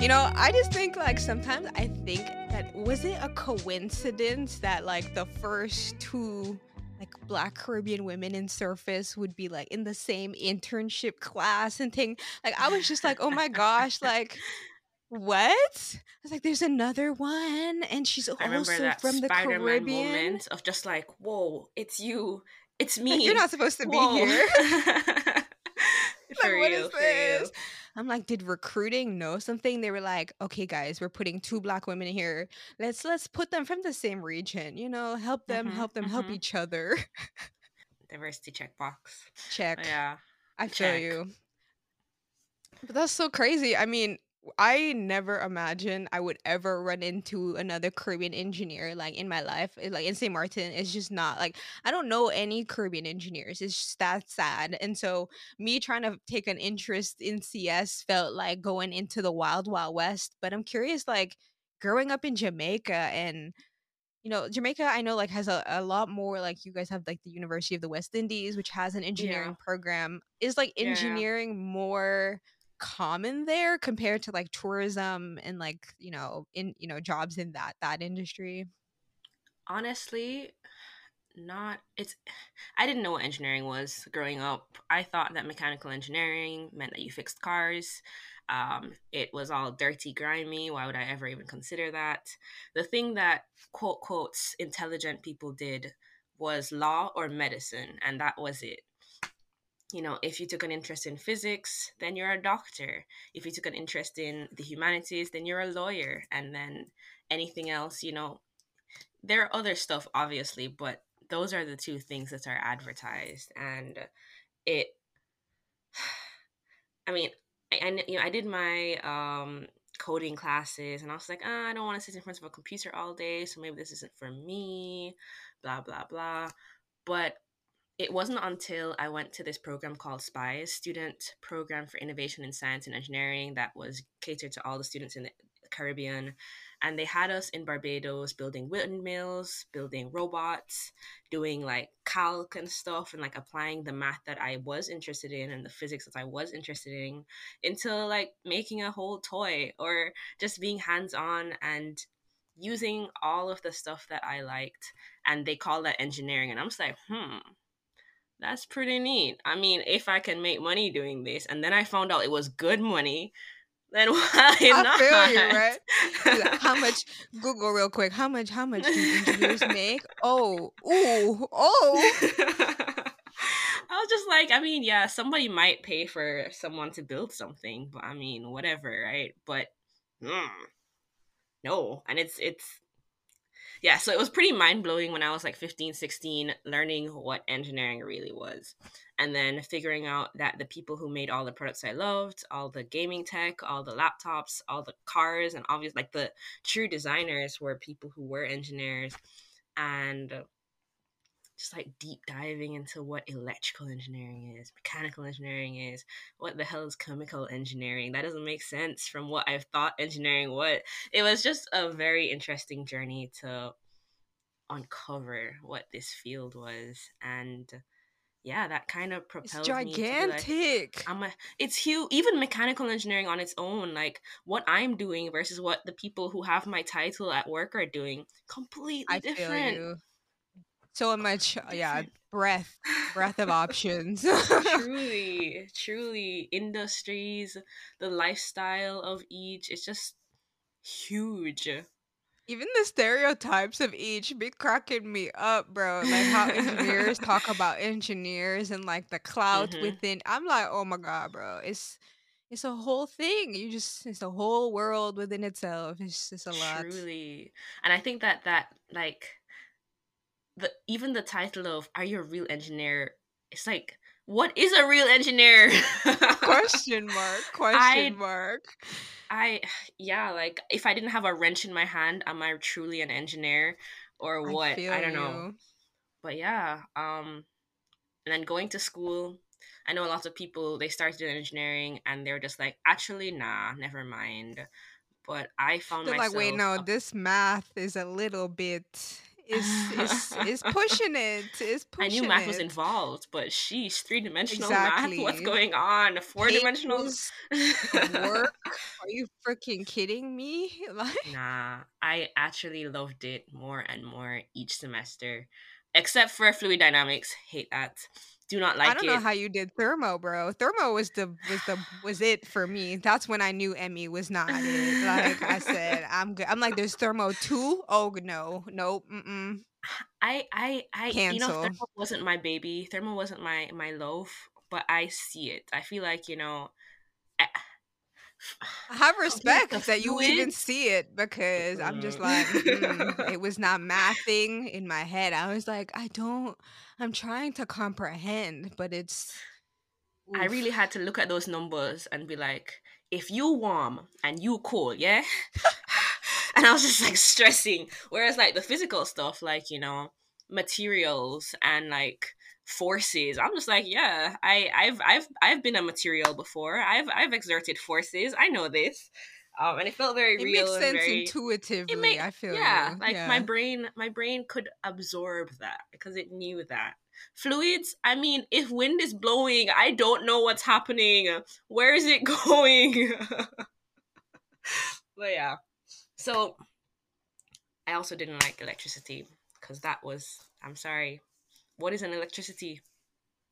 You know, I just think like sometimes I think that was it a coincidence that like the first two like black Caribbean women in surface would be like in the same internship class and thing. Like I was just like, oh my gosh, like what? I was like, there's another one, and she's also from the Spider-Man Caribbean. moment of just like, whoa, it's you, it's Like, me. you're not supposed to Whoa. be here. like, what real, is this? I'm like, did recruiting know something? They were like, okay, guys, we're putting two black women here. Let's let's put them from the same region. You know, help them, Mhm, help them, help mhm. each other. Diversity checkbox. Check. Yeah. I feel you. But that's so crazy. I mean, I never imagined I would ever run into another Caribbean engineer like in my life. Eh, like in St. Martin, it's just not like I don't know any Caribbean engineers. It's just that sad. And so me trying to take an interest in CS felt like going into the wild wild west. But I'm curious, like growing up in Jamaica and you know, Jamaica, I know like has a, a lot more like you guys have like the University of the West Indies, which has an engineering program. Is like Yeah. engineering more common there compared to like tourism and like, you know, in you know, jobs in that that industry? honestly not it's i didn't know what engineering was growing up. I thought that mechanical engineering meant that you fixed cars. Um, it was all dirty grimy. Why would i ever even consider that? The thing that quote quotes intelligent people did was law or medicine and that was it you know if you took an interest in physics then you're a doctor. If you took an interest in the humanities then you're a lawyer. And then anything else you know there are other stuff obviously but those are the two things that are advertised. And it i mean I, I you know i did my um coding classes and i was like ah, i don't want to sit in front of a computer all day so maybe this isn't for me blah blah blah. But it wasn't until I went to this program called SPIES, Student Program for Innovation in Science and Engineering, that was catered to all the students in the Caribbean. And they had us in Barbados building windmills, building robots, doing like calc and stuff, and like applying the math that I was interested in and the physics that I was interested in into like making a whole toy or just being hands on and using all of the stuff that I liked. And they call that engineering. And I'm just like, hmm, that's pretty neat. I mean, if I can make money doing this, and then I found out it was good money, then why I not? feel you, right? Like, how much Google real quick, how much how much do engineers make? Oh, ooh, oh. I was just like, I mean, yeah, somebody might pay for someone to build something, but I mean, whatever, right? But mm, no, and it's it's yeah, so it was pretty mind blowing when I was like 15, 16, learning what engineering really was. And then figuring out that the people who made all the products I loved, all the gaming tech, all the laptops, all the cars, and obviously like the true designers were people who were engineers. And just like deep diving into what electrical engineering is, mechanical engineering is, what the hell is chemical engineering? That doesn't make sense from what I've thought engineering would. It was just a very interesting journey to uncover what this field was. And yeah, that kind of It's propelled me like, gigantic. I'm a, it's huge. Even mechanical engineering on its own, like what I'm doing versus what the people who have my title at work are doing, completely I different. So much, uh, yeah, breath, breath of options. truly, truly, industries, the lifestyle of each, it's just huge. Even the stereotypes of each be cracking me up, bro. Like how engineers talk about engineers and like the clout Mhm. within. I'm like, oh my god, bro. It's it's a whole thing. You just it's a whole world within itself. It's just a lot. Truly. And I think that that like the even the title of are you a real engineer? It's like what is a real engineer? Question mark. Question I mark. I yeah, like if I didn't have a wrench in my hand, am I truly an engineer or what? feel I don't know. But yeah, um and then going to school, I know a lot of people they started doing engineering and they're just like, actually nah, never mind. But I found They're like, wait, no, a- this math is a little bit is is is pushing it. Is pushing. I knew math was involved, but sheesh, three dimensional math. What's going on? Four dimensional. Work. Are you freaking kidding me? Like Nah, I actually loved it more and more each semester, except for fluid dynamics. Hate that. Do not like I don't know how you did thermo, bro. Thermo was the was the was it for me. That's when I knew ME was not it. Like I said, I'm good. I'm like, there's thermo two. Oh no, nope. Mm-mm. I I I you know Cancel. thermal wasn't my baby. Thermo wasn't my my loaf, but I see it. I feel like you know. I, have respect that you even see it because I'm just mm. like, mm-mm. it was not mathing in my head. I was like, I don't. I'm trying to comprehend, but it's. I really had to look at those numbers and be like, if you warm and you cool, yeah. and I was just like stressing. Whereas like the physical stuff, like you know, materials and like forces, I'm just like, yeah, I I've I've I've been a material before. I've I've exerted forces. I know this. Um, and it felt very It real makes and sense very intuitively. it made I feel yeah you. like Yeah. my brain my brain could absorb that because it knew that fluids i mean if wind is blowing i don't know what's happening where is it going but yeah so i also didn't like electricity because that was i'm sorry what is an electricity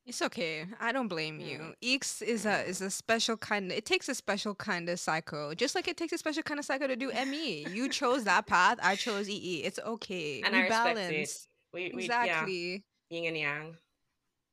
It's okay. I don't blame you. Mm, Eeks is a mm. is a special kind. It takes a special kind of psycho, just like it takes a special kind of psycho to do ME. You chose that path. I chose EE. It's okay. and We i balance. we, we yeah Exactly. yin and yang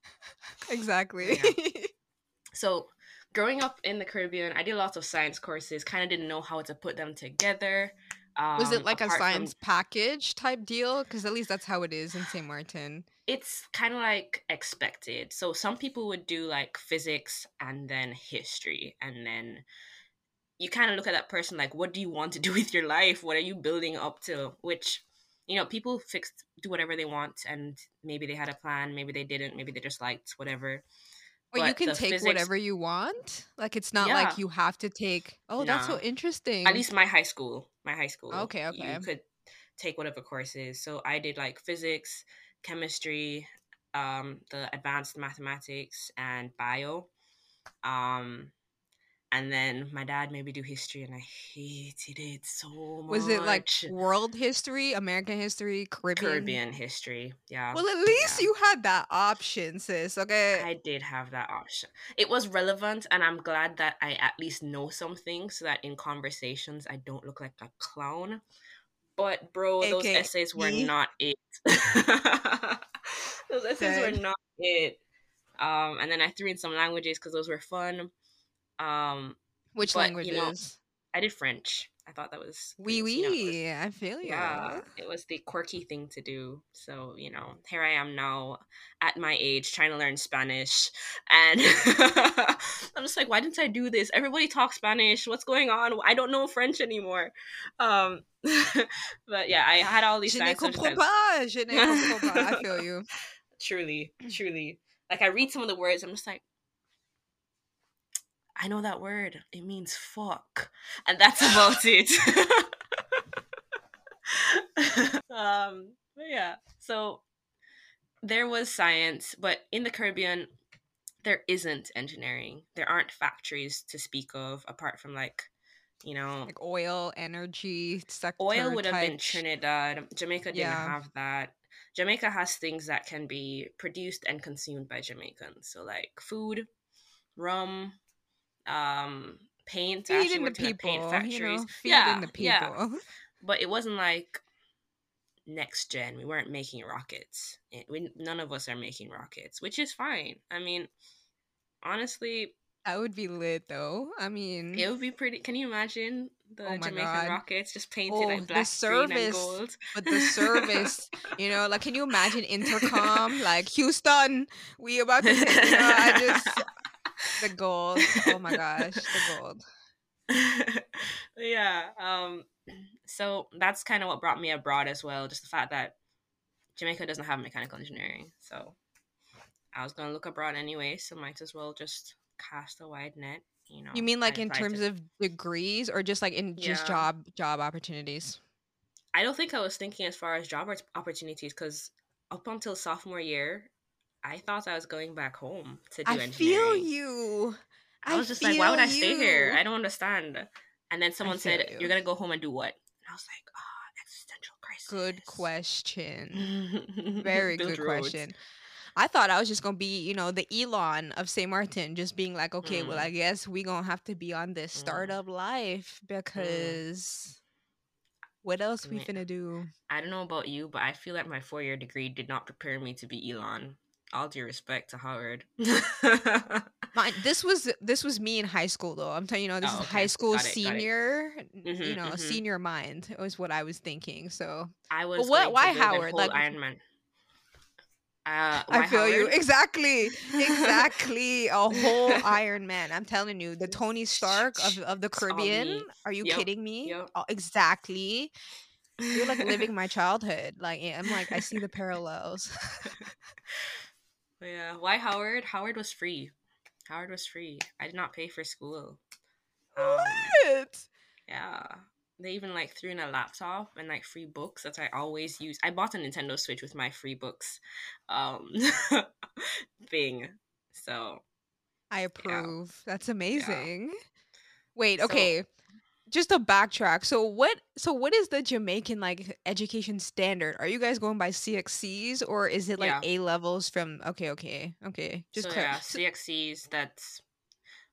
Exactly. yeah so growing up in the caribbean i did lots of science courses kind of didn't know how to put them together Was it um like a apart from science package type deal? Because at least that's how it is in St. Martin. it's kind of like expected so some people would do like physics and then history and then you kind of look at that person like what do you want to do with your life what are you building up to which you know people fix do whatever they want and maybe they had a plan maybe they didn't maybe they just liked whatever But you can take physics whatever you want. Like it's not yeah like you have to take. Oh, that's so interesting. at least my high school my high school Okay, okay. you could take whatever courses so i did like physics chemistry um the advanced mathematics and bio um and then my dad made me do history and i hated it so much Was it like world history, American history, Caribbean? caribbean history yeah Well, at least yeah you had that option, sis. Okay. I did have that option. It was relevant, and I'm glad that I at least know something so that in conversations I don't look like a clown. But, bro, those AKA essays were not it. those essays were not it. Um, and then I threw in some languages because those were fun. Um, Which but you know, languages? I did French. I thought that was Wee because, you know, wee. I feel you. yeah, it was the quirky thing to do. So, you know, here I am now at my age trying to learn Spanish. And I'm just like, why didn't I do this? Everybody talks Spanish. What's going on? I don't know French anymore. Um, but yeah, I had all these Je ne comprends pas. Je ne comprends pas. I feel you. truly, truly. Like, I read some of the words, I'm just like, I know that word. It means fuck. And that's about it. um, but yeah. So there was science, but in the Caribbean, there isn't engineering. There aren't factories to speak of, apart from like, you know, Like oil, energy, sector oil would have been Trinidad. Jamaica didn't Yeah. have that. Jamaica has things that can be produced and consumed by Jamaicans. So like food, rum, um, paint. Feeding the a paint people, you factories. know, feeding Yeah, the yeah. people. But it wasn't like next gen. We weren't making rockets. It- we, none of us are making rockets, which is fine. I mean, honestly, That would be lit though. I mean, it would be pretty. Can you imagine the oh Jamaican god. rockets just painted Oh, like the black, green, and service. gold? But the service, you know, like can you imagine intercom? Like Houston, we about to you know, I just the gold. Oh my gosh, the gold. yeah. Um. So that's kind of what brought me abroad as well. Just the fact that Jamaica doesn't have mechanical engineering, so I was gonna look abroad anyway. So might as well just cast a wide net. You know. You mean like in terms to of degrees or just like in just job job opportunities? I don't think I was thinking as far as job opportunities because up until sophomore year, I thought I was going back home to do I engineering. feel you. I was just like, why would I stay here? I don't understand. And then someone said, you. You're gonna go home and do what? And I was like, ah, existential crisis. Good question. Very good roads. question. I thought I was just gonna be, you know, the Elon of St. Martin, just being like, okay, well, Mm. I guess we gonna have to be on this Mm. startup life because what else we finna do? I don't know about you, but I feel like my four year degree did not prepare me to be Elon. All due respect to Howard. My, this was this was me in high school though. I'm telling you, you know, this Oh, is high school it, senior, you Mhm, know, mhm. senior mind was what I was thinking. So I was what- why Howard? Like- Iron Man. Uh, I feel you exactly, exactly. A whole Iron Man. I'm telling you, the Tony Stark of of the Caribbean. Are you Yep, kidding me? yep. Oh, exactly. You're like living my childhood. Like I'm like I see the parallels. Yeah. Why Howard? Howard was free. Howard was free. I did not pay for school. Um, what? yeah. They even like threw in a laptop and like free books that I always use. I bought a Nintendo Switch with my free books um thing. So I approve. That's amazing. Wait, So- okay. Just to backtrack. So what so what is the Jamaican like education standard? Are you guys going by CXCs or is it like Yeah. A levels from okay, okay, okay. Just so yeah, CXCs that's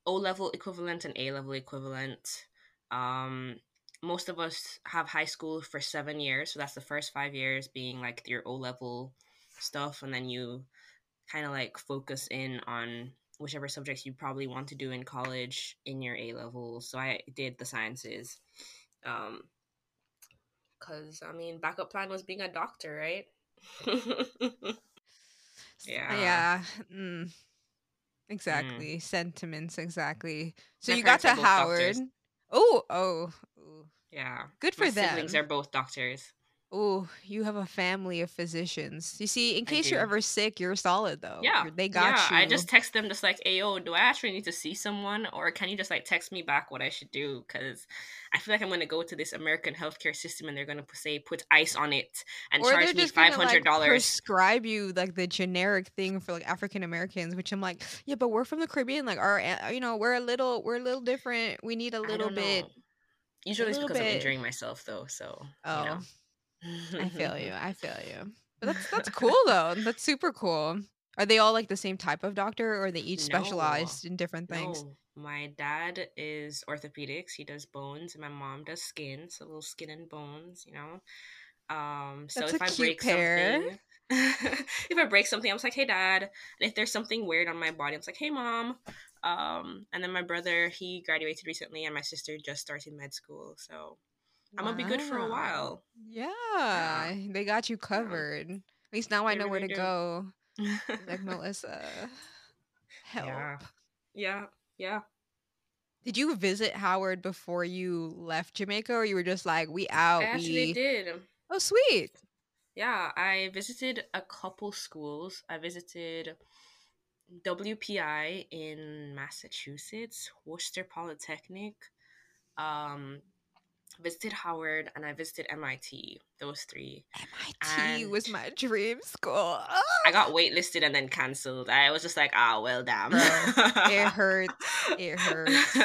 O level equivalent and A level equivalent. Um most of us have high school for seven years, so that's the first five years being like your O level stuff, and then you kind of like focus in on whichever subjects you probably want to do in college in your A levels. So I did the sciences. Um because I mean backup plan was being a doctor, right? Yeah. Yeah. Mm. Exactly. Sentiments exactly. So My you got to Howard. doctors. Oh, oh. ooh. yeah. Good for My them. siblings are both doctors. Oh, you have a family of physicians. You see, in case you're ever sick, you're solid though. Yeah, they got yeah. you. I just text them just like, "Hey, yo, do I actually need to see someone, or can you just like text me back what I should do?" Because I feel like I'm gonna go to this American healthcare system and they're gonna say put ice on it and or charge me five like, dollars. prescribe you like the generic thing for like African Americans, which I'm like, yeah, but we're from the Caribbean, like our, uh, you know, we're a little, we're a little different. We need a little bit. Usually it's because I'm injuring myself though, so Oh, you know. I feel you. I feel you. But that's that's cool though. That's super cool. Are they all like the same type of doctor, or are they each No. specialized in different things? No, my dad is orthopedics. He does bones, and my mom does skin. So little skin and bones, you know. Um, so That's if I break pair. something, if I break something, I'm just like, "Hey, dad." And if there's something weird on my body, I'm just like, "Hey, mom." Um, and then my brother, he graduated recently, and my sister just started med school. So I'm gonna be good for a while. Yeah, they got you covered. At least now I They know where to do. go. Like Melissa, help. yeah, yeah, yeah. Did you visit Howard before you left Jamaica, or you were just like, we out? I actually we... did. Oh, sweet. Yeah, I visited a couple schools. I visited WPI in Massachusetts, Worcester Polytechnic, um, visited Howard, and I visited MIT. Those three. MIT was my dream school. I got waitlisted and then cancelled. I was just like, ah, well, damn. It hurts. It hurts.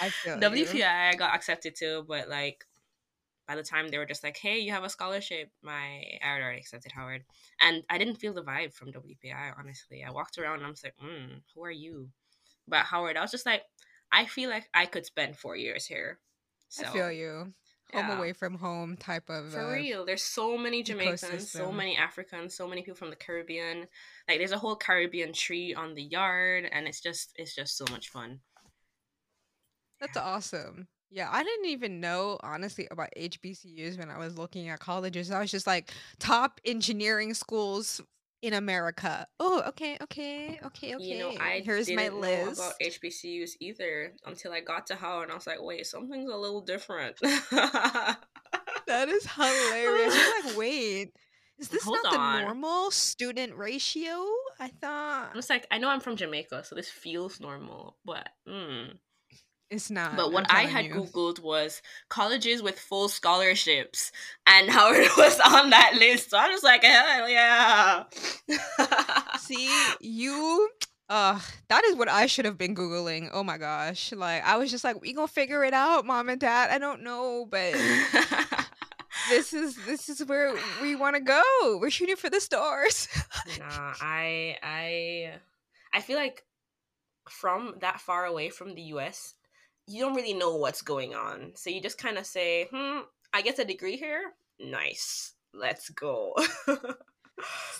I feel you. WPI, I got accepted too, but like by the time they were just like, "Hey, you have a scholarship," my I had already accepted Howard, and I didn't feel the vibe from WPI. Honestly, I walked around and I was like, mm, "Who are you?" But Howard, I was just like, I feel like I could spend four years here. So I feel you. Home yeah. away from home type of. for uh, real, there's so many Jamaicans, so many Africans, so many people from the Caribbean. Like, there's a whole Caribbean tree on the yard, and it's just, it's just so much fun. That's awesome. Yeah, I didn't even know honestly about HBCUs when I was looking at colleges. I was just like top engineering schools in America. Oh, okay, okay, okay, okay. You know, I Here's didn't my know list. about HBCUs either until I got to Howard, and I was like, wait, something's a little different. That is hilarious. You're like, wait, is this Hold not on. the normal student ratio? I thought. I'm just like, I know I'm from Jamaica, so this feels normal, but mm, It's not. But what I had you. googled was colleges with full scholarships, and Howard was on that list. So I was like, hell yeah! See, you uh that is what I should have been googling. Oh my gosh. Like I was just like, we gonna figure it out, mom and dad. I don't know, but this is this is where we wanna go. We're shooting for the stars. nah, I I I feel like from that far away from the US, you don't really know what's going on. So you just kind of say, "Hmm, I get a degree here. Nice. Let's go."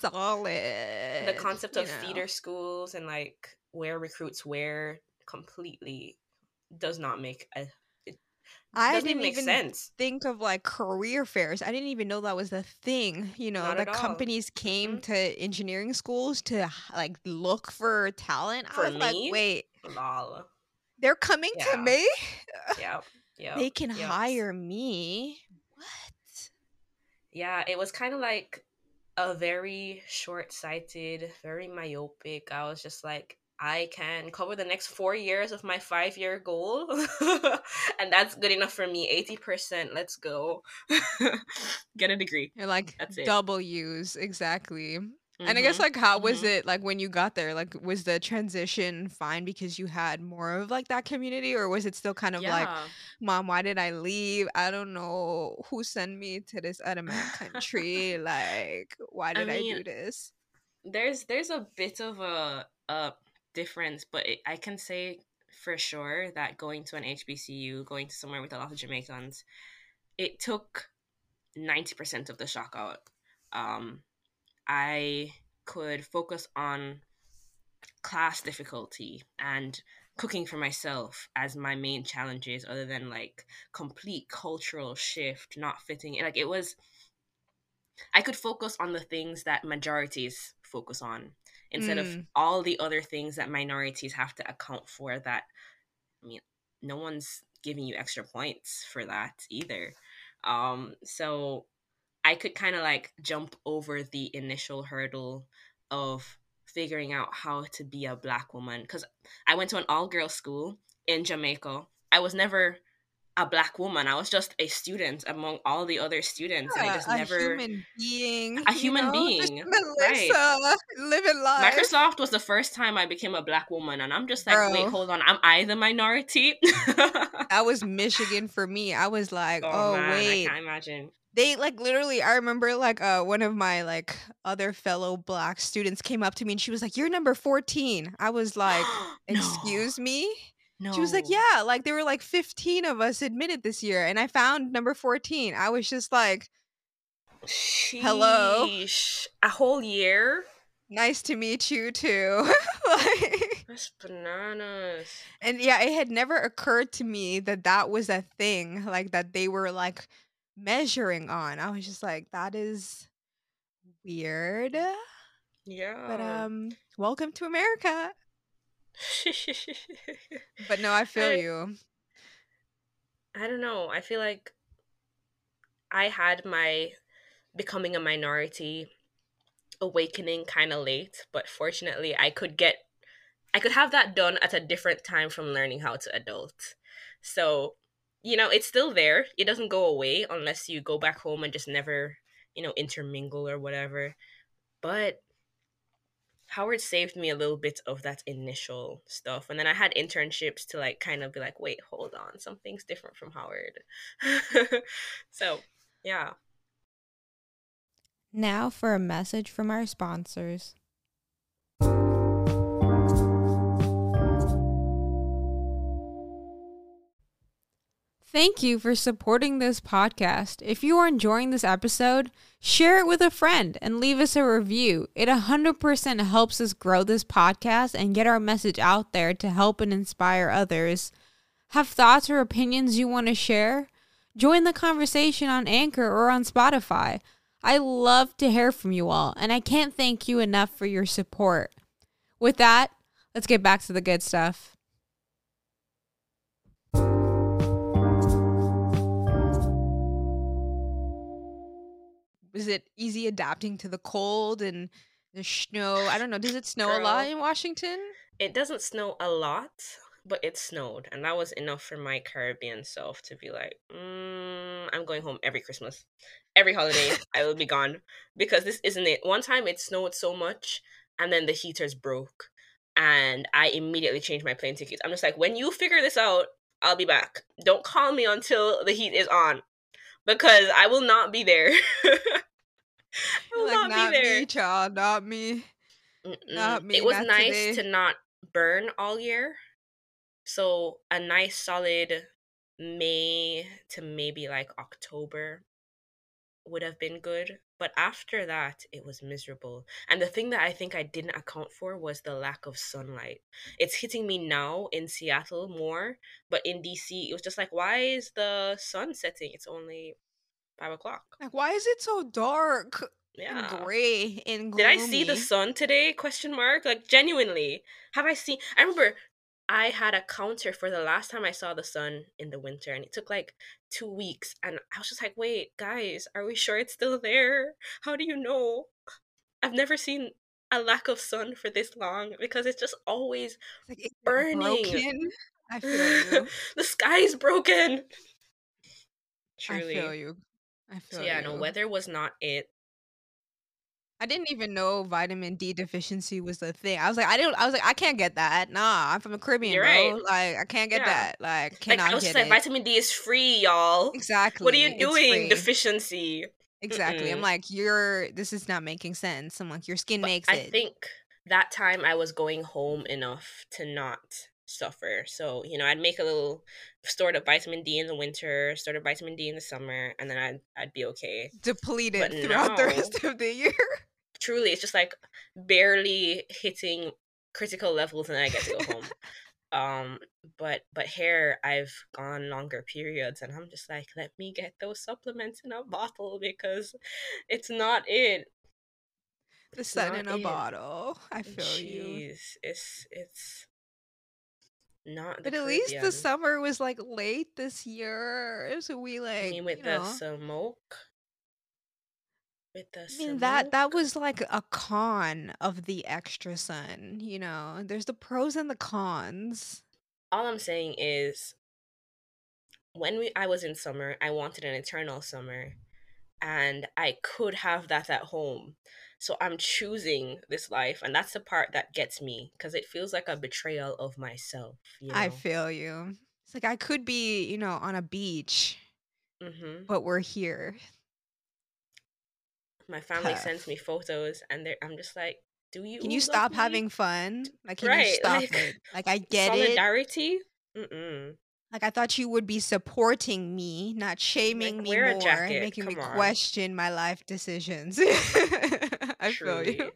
Solid. the concept of know. feeder schools and like where recruits where completely does not make a it I doesn't didn't even sense. think of like career fairs. I didn't even know that was the thing. You know, Not all. companies came Mhm. to engineering schools to like look for talent. For I was like, me? wait, Lol. They're coming Yeah. to me? Yeah. Yep. they can yep. hire me. What? Yeah, it was kind of like a very short-sighted, very myopic. I was just like, I can cover the next four years of my five-year goal, and that's good enough for me. Eighty percent. Let's go. Get a degree. You're like That's it. W's exactly. And I guess Mhm. like how was mhm. it like when you got there? Like was the transition fine because you had more of like that community or was it still kind of like mom why did i leave i don't know who sent me to this other country like why did I, mean, do this there's there's a bit of a a difference, but it, I can say for sure that going to an HBCU, going to somewhere with a lot of Jamaicans, it took ninety percent of the shock out. Um, I could focus on class difficulty and cooking for myself as my main challenges other than like complete cultural shift not fitting like it was i could focus on the things that majorities focus on instead of Mm. all the other things that minorities have to account for that i mean no one's giving you extra points for that either um so i could kind of like jump over the initial hurdle of figuring out how to be a black woman because I went to an all girl school in Jamaica. I was never a black woman. I was just a student among all the other students, and I just a never. human being A human know? Being, Melissa living life Microsoft was the first time I became a black woman, and I'm just like, wait, hold on, am I the minority? that was michigan for me i was like oh, oh man, wait I can't imagine. They like literally i remember like uh one of my like other fellow black students came up to me and she was like you're number 14 i was like No, excuse me No. She was like, "Yeah, like there were like 15 of us admitted this year, and I found number 14." I was just like, Hello? A whole year? "Nice to meet you too." like, That's bananas. and yeah, it had never occurred to me that that was a thing, like that they were like measuring on. I was just like, "That is weird." Yeah. But um, welcome to America. But no, I feel I- you. I don't know. I feel like I had my becoming a minority awakening kind of late, but fortunately I could get I could have that done at a different time from learning how to adult. So, you know, it's still there. It doesn't go away unless you go back home and just never, you know, intermingle or whatever. But Howard saved me a little bit of that initial stuff. And then I had internships to like kind of be like, wait, hold on, something's different from Howard. so, yeah. Now for a message from our sponsors. Thank you for supporting this podcast. If you are enjoying this episode, share it with a friend and leave us a review. It 100% helps us grow this podcast and get our message out there to help and inspire others. Have thoughts or opinions you want to share? Join the conversation on Anchor or on Spotify. I love to hear from you all, and I can't thank you enough for your support. With that, let's get back to the good stuff. Was it easy adapting to the cold and the snow? I don't know. Does it snow a lot in Washington? It doesn't snow a lot, but it snowed, and that was enough for my Caribbean self to be like, mm, I'm going home every Christmas, every holiday. I will be gone because this isn't it. One time it snowed so much, and then the heaters broke, and I immediately changed my plane tickets. I'm just like, when you figure this out, I'll be back. Don't call me until the heat is on, because I will not be there. I will like, not, not be there. me, child, not me. Mm-mm. Not me, It was nice today. to not burn all year. So a nice solid May to maybe like October would have been good. But after that, it was miserable. And the thing that I think I didn't account for was the lack of sunlight. It's hitting me now in Seattle more, but in DC, it was just like, why is the sun setting? It's only five o'clock. Like, why is it so dark Yeah. and gray and Did? I see the sun today? Question mark. Like genuinely, have I seen? I remember I had a counter for the last time I saw the sun in the winter, and it took like two weeks. And I was just like, "Wait, guys, are we sure it's still there? How do you know?" I've never seen a lack of sun for this long because it's just always Like, is it burning. broken? I feel you. the sky is broken. I Truly. feel you. I feel So yeah, you. no, weather was not it. I didn't even know vitamin D deficiency was the thing. I was like, I didn't. I was like, I can't get that. Nah, I'm from the Caribbean, You're bro. right. Like, I can't get Yeah. that. Like, cannot Like I was get just like, it. vitamin D is free, y'all. exactly. What are you doing? Deficiency. Exactly. I'm like, you're. This is not making sense. I'm like, your skin But makes I it. I think that time I was going home enough to not suffer. So, you know, I'd make a little stored up vitamin D in the winter, stored up vitamin D in the summer, and then I'd I'd be okay. depleted But throughout the rest of the year. Truly, it's just like barely hitting critical levels and I get to go home. um but but hair I've gone longer periods and I'm just like let me get those supplements in a bottle because it's not it. the It's sun in a it. bottle. I feel you. It's it's not. But at least the summer was like late this year, so we I like mean, with the know. smoke. With the I mean that that was like a con of the extra sun, you know. There's the pros and the cons. All I'm saying is, when we I was in summer, I wanted an eternal summer, and I could have that at home. So I'm choosing this life, and that's the part that gets me because it feels like a betrayal of myself. You know. I feel you. It's like I could be, you know, on a beach, hmm but we're here. My family Tough. sends me photos, and they're, I'm just like, "Do you? Can you stop me? having fun? Like, can you stop like, it? Like, I get it. solidarity? Mm-mm. Like, I thought you would be supporting me, not shaming me more, jacket, and making me on. question my life decisions. I feel you.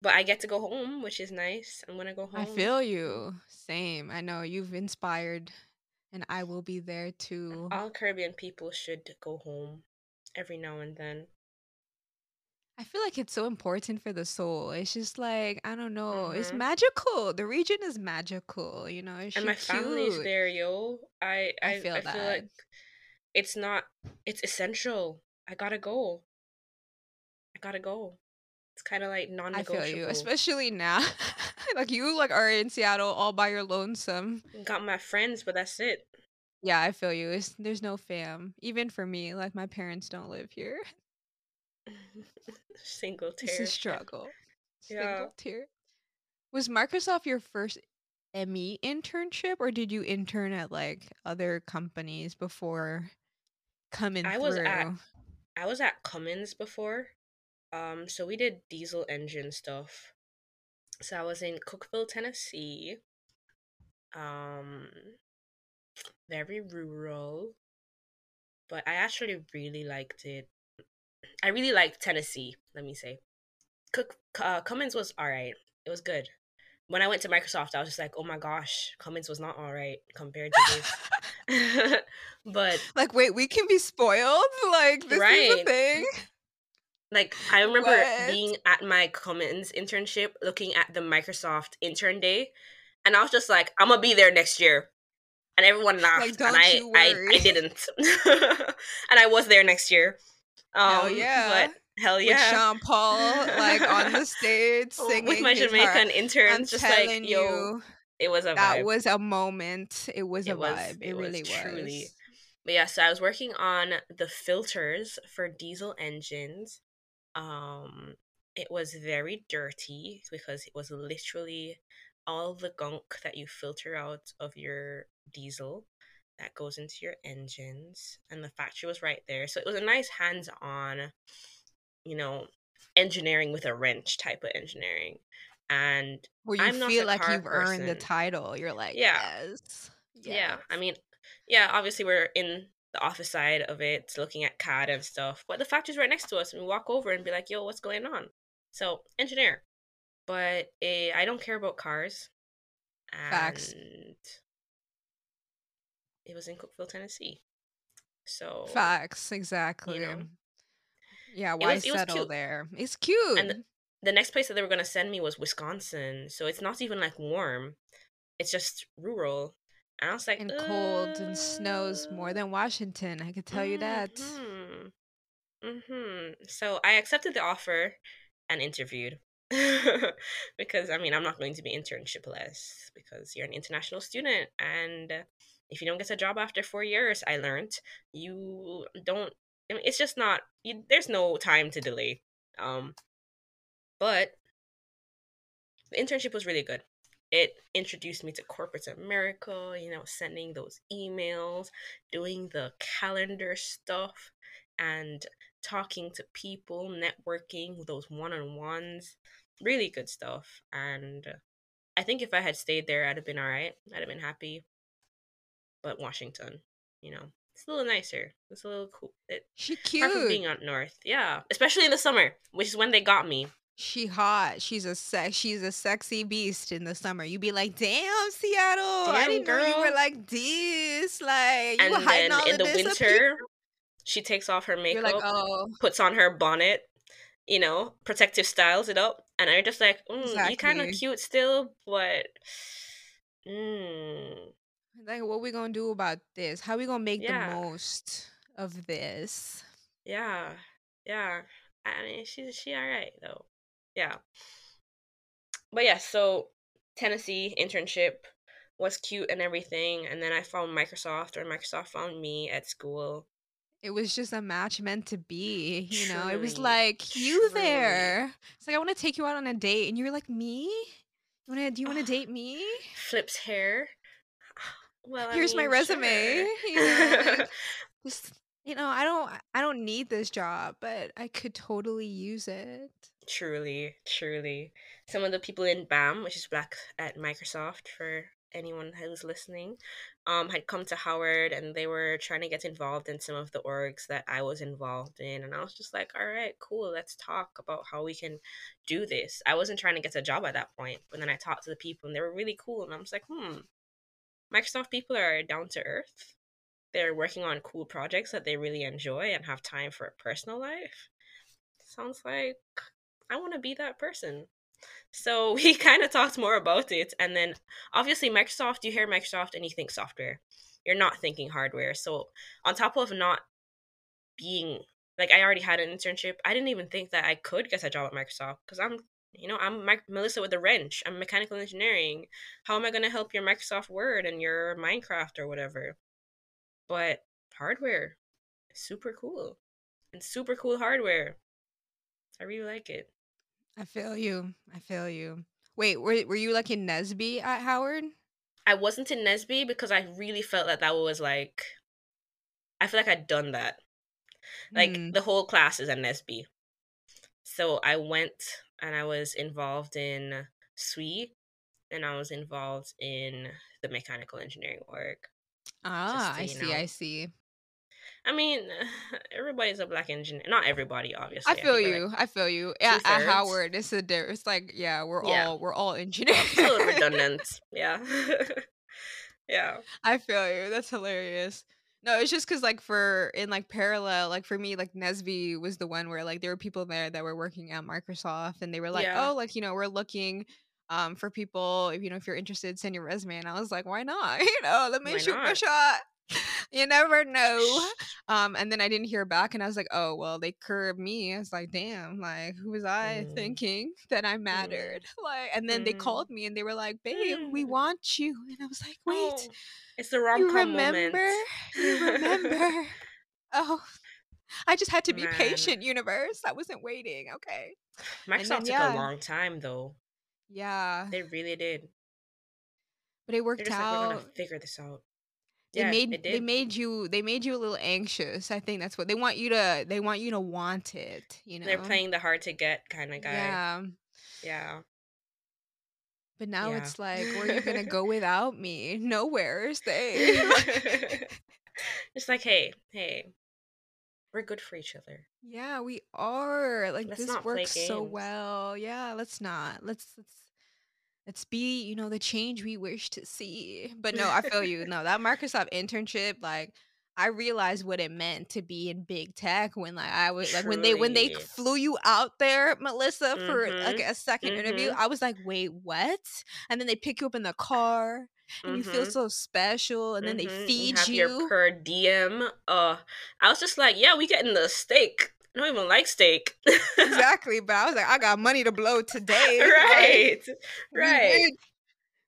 But I get to go home, which is nice. I'm gonna go home. I feel you. Same. I know you've inspired, and I will be there too. all Caribbean people should go home every now and then. I feel like it's so important for the soul. It's just like I don't know. It's Mhm. magical. The region is magical. You know, and my shit family's there, yo. I I I, feel I feel that. like it's not. It's essential. I gotta go. I gotta go. It's kind of like non-negotiable. feel you, especially now. like you, like are in Seattle all by your lonesome. Got my friends, but that's it. Yeah, I feel you. It's, there's no fam. Even for me, like my parents don't live here. Single It's tear. a struggle. Yeah. Single tier. Was Microsoft your first ME internship, or did you intern at like other companies before coming I through? was at I was at Cummins before. Um, so we did diesel engine stuff. So I was in Cookeville, Tennessee. Um, very rural, but I actually really liked it. I really liked Tennessee. Let me say, Cook uh, Cummins was all right. It was good. When I went to Microsoft, I was just like, oh my gosh, Cummins was not all right compared to this. but like, wait, we can be spoiled. Like this is a thing. Like I remember What? being at my Cummins internship, looking at the Microsoft intern day, and I was just like, "I'm gonna be there next year," and everyone laughed, and don't I, I. I didn't, and I was there next year. Um, Hell yeah. Hell With yeah, Sean Paul like on the stage singing with my Jamaican interns, I'm just telling like, yo, you, it was a vibe. that vibe. was a moment. It was it a was vibe. It, it was really truly was. but yeah so i was working on the filters for diesel engines um it was very dirty because it was literally all the gunk that you filter out of your diesel that goes into your engines and the factory was right there. So it was a nice hands-on you know engineering with a wrench type of engineering. And Where you i'm not feel like you've earned the title. You're like, yeah. Yes. yeah. I mean yeah obviously we're in the office side of it looking at cad and stuff but the factory's right next to us and we walk over and be like yo what's going on? So engineer. But eh, i don't care about cars. And Facts. It was in cookeville tennessee so Facts. Exactly. know, Yeah, why it was settle cute. there? It's cute. and the, the next place that they were going to send me was wisconsin so it's not even like warm it's just rural and i was like and cold and snows more "Uh, than Washington. I could tell you that. Mm-hmm. Mm-hmm. So I accepted the offer and interviewed. because I mean I'm not going to be internshipless because you're an international student and if you don't get a job after four years, I learned you don't. I mean, it's just not. You, there's no time to delay. Um, but the internship was really good. It introduced me to corporate America, you know, sending those emails, doing the calendar stuff, and talking to people, networking, those one on ones. Really good stuff. And I think if I had stayed there, I'd have been all right. I'd have been happy. But Washington, you know, it's a little nicer. It's a little cool. It, She apart from being cute. up north, yeah, especially in the summer, which is when they got me. She hot. She's a sex. She's a sexy beast in the summer. You'd be like, damn, Seattle. I Damn, didn't know you were like this. Like you were And hiding then all in the winter, she takes off her makeup, like, oh, puts on her bonnet, you know, protective styles it up, and I'm just like, mm, you kind of cute still, but mm, Like, what we gonna do about this? How we gonna make the most of this? yeah, yeah. I mean, she's she all right though. Yeah, but yeah. So Tennessee internship was cute and everything, and then I found Microsoft, or Microsoft found me at school. It was just a match meant to be, you know. It was like you truly. there. It's like I want to take you out on a date, and you're like me. You wanna? Do you want to date me? flips hair. Well, I Here's my resume. sure. You know, like just you know, I don't, I don't need this job, but I could totally use it. truly, truly. Some of the people in BAM, which is Black at Microsoft, for anyone who's listening, um, had come to Howard and they were trying to get involved in some of the orgs that I was involved in. And I was just like, all right, cool, let's talk about how we can do this. I wasn't trying to get a job at that point, but then I talked to the people and they were really cool. And I was like, hmm, Microsoft people are down to earth. They're working on cool projects that they really enjoy and have time for a personal life. Sounds like I want to be that person. So we kind of talked more about it. And then obviously, Microsoft, you hear Microsoft and you think software. You're not thinking hardware. So, on top of not being like, I already had an internship, I didn't even think that I could get a job at Microsoft because I'm, you know, I'm Mic- Melissa with the wrench. I'm mechanical engineering. How am I going to help your Microsoft Word and your Minecraft or whatever? But hardware, super cool. And super cool hardware. I really like it. I feel you. I feel you. Wait, were were you like in NSBE at Howard? I wasn't in NSBE because I really felt that that was like I feel like I'd done that. Like Hmm. the whole class is at NSBE. So I went and I was involved in SWE and I was involved in the mechanical engineering org. Ah, I see. know. I see. I mean, everybody's a black engineer. Not everybody, obviously. I feel we're, you. like, I feel you. At, at. Howard, it's a It's like yeah, we're Yeah. all we're all engineers. it's a little redundant. Yeah. yeah. I feel you. That's hilarious. No, it's just because like for in like parallel, like for me, like NSBE was the one where like there were people there that were working at Microsoft, and they were like, Yeah. oh, like you know, we're looking um for people. If you know, if you're interested, send your resume. And I was like, why not? You know, let me Why shoot my shot. You never know. Um, and then I didn't hear back, and I was like, oh well, they curbed me. I was like, damn, like who was I Mm, thinking that I mm, mattered? Like, and then they mm, called me and they were like, babe, we mm. want you, and I was like, wait, Oh, it's the rom com moment. remember? You remember? Oh, I just had to be Man, patient, universe. I wasn't waiting. Okay, Microsoft then took a long time though. yeah, They really did. but it worked out. like, we're gonna figure this out. They Yeah, made it they made you they made you a little anxious. I think that's what they want you to they want you to want it, you know, They're playing the hard to get kind of guy. Yeah. Yeah. But now Yeah. it's like, where are you gonna go without me? Nowhere. Stay. It's like, hey, hey, we're good for each other. yeah, we are. Like Let's this works so well. Yeah, let's not. Let's let's let's be, you know, the change we wish to see. But no, I feel you. No, that Microsoft internship, like I realized what it meant to be in big tech when like I was like when they when they flew you out there, Melissa, for like a second interview, Mhm. I was like, wait, what? And then they pick you up in the car and you feel Mhm. so special and then they Mhm. You feed your you. per diem. Uh, I was just like, yeah, we getting the steak. I don't even like steak. Exactly. But I was like, I got money to blow today. Like, right. we Right.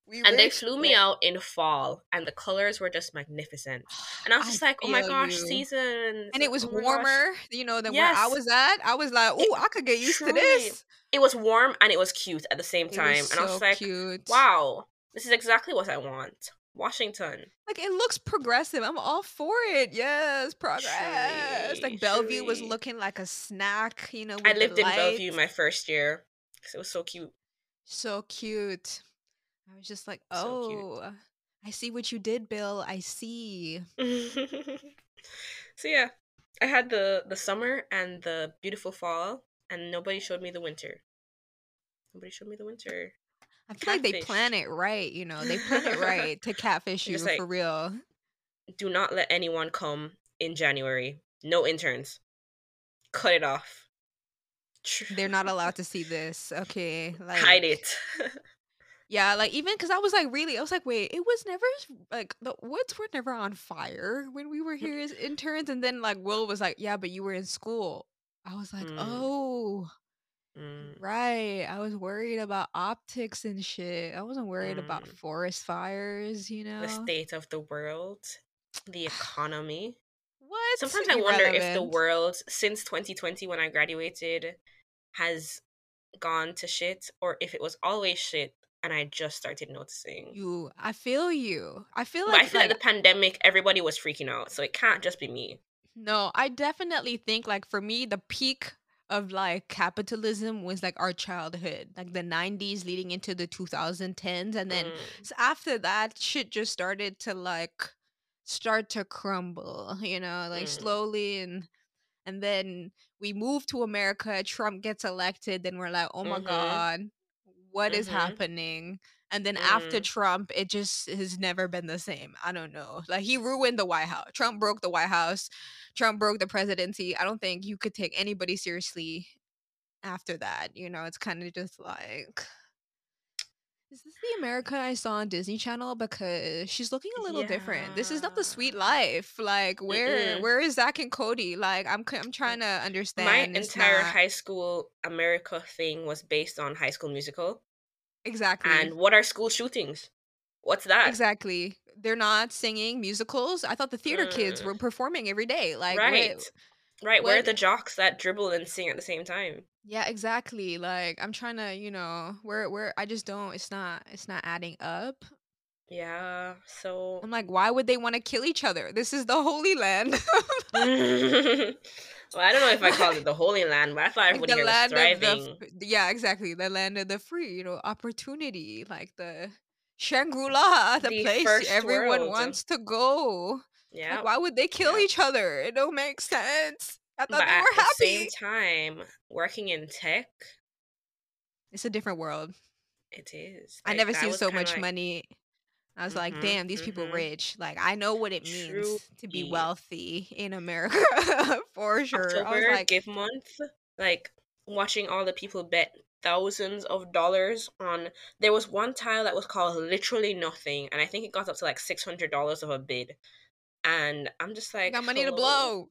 We And they flew me out in fall, and the colors were just magnificent. And I was I just like, oh my gosh, you. seasons. And it was Oh warmer, you know, than where I was at. I was like, "Ooh, I could get used to this." it was warm and it was cute at the same time. And I was like, cute. wow, this is exactly what I want. Washington. Like it looks progressive. I'm all for it. Yes, progress. Truly. Like Bellevue was looking like a snack, you know, I lived in Bellevue my first year. it was so cute. So cute. I was just like, So "Oh, I see what you did, Bill. I see." so yeah, I had the the summer and the beautiful fall, and nobody showed me the winter. Nobody showed me the winter. I feel like they plan it right, you know. They plan it right to catfish you like, for real. do not let anyone come in January. No interns. Cut it off. They're not allowed to see this. Okay, Like, Hide it. Yeah, like even because I was like, really, I was like, wait, it was never like the woods were never on fire when we were here as interns, and then like Will was like, yeah, but you were in school. I was like, Mm, oh, mm, right. I was worried about optics and shit. I wasn't worried about mm. forest fires, you know. The state of the world, the economy. What? Sometimes I wonder if the world, since 2020 when I graduated, has gone to shit or if it was always shit and I just started noticing. You, I feel you. I feel But I feel like like the pandemic, everybody was freaking out. So it can't just be me. No, I definitely think like for me the peak of like capitalism was like our childhood, like the 90s leading into the 2010s and then Mm, s after that shit just started to like start to crumble, you know, like mm, slowly and and then we move to America, Trump gets elected, then we're like, "Oh my mm-hmm. god, what is Mm-hmm. happening?" And then after Mm. Trump, it just has never been the same. I don't know. Like he ruined the White House. Trump broke the White House. Trump broke the presidency. I don't think you could take anybody seriously after that. You know, it's kind of just like is this the America I saw on Disney Channel? Because she's looking a little different. This is not the sweet life. Like where Mm-mm. where is Zack and Cody? Like I'm I'm trying to My understand. It's entire not high school America thing was based on High School Musical. Exactly And what are school shootings? What's that? exactly. They're not singing musicals. I thought the theater kids Mm, were performing every day. Like what right. Right. Where are the jocks that dribble and sing at the same time? yeah, exactly. Like I'm trying to, you know, where where I just don't it's not it's not adding up. Yeah. So I'm like, why would they want to kill each other? This is the Holy Land. well, I don't know if I called it the Holy Land, but I thought like everybody the was land of the thriving. f- yeah, exactly. The land of the free, you know, opportunity, like the Shangri-La, the The place everyone world. wants to go. Like, Yeah. why would they kill Yeah. each other? It don't make sense. I But thought they at were the same time, working in tech, It's a different world. it is. I Like never seen so much like money. I was like, mm-hmm, damn, these people mm-hmm. rich. Like, I know what it means to be wealthy in America for sure. I was like, give month, like watching all the people bet thousands of dollars on there was one tile that was called literally nothing and I think it got up to like six hundred dollars of a bid. and I'm just like, got money to hello. blow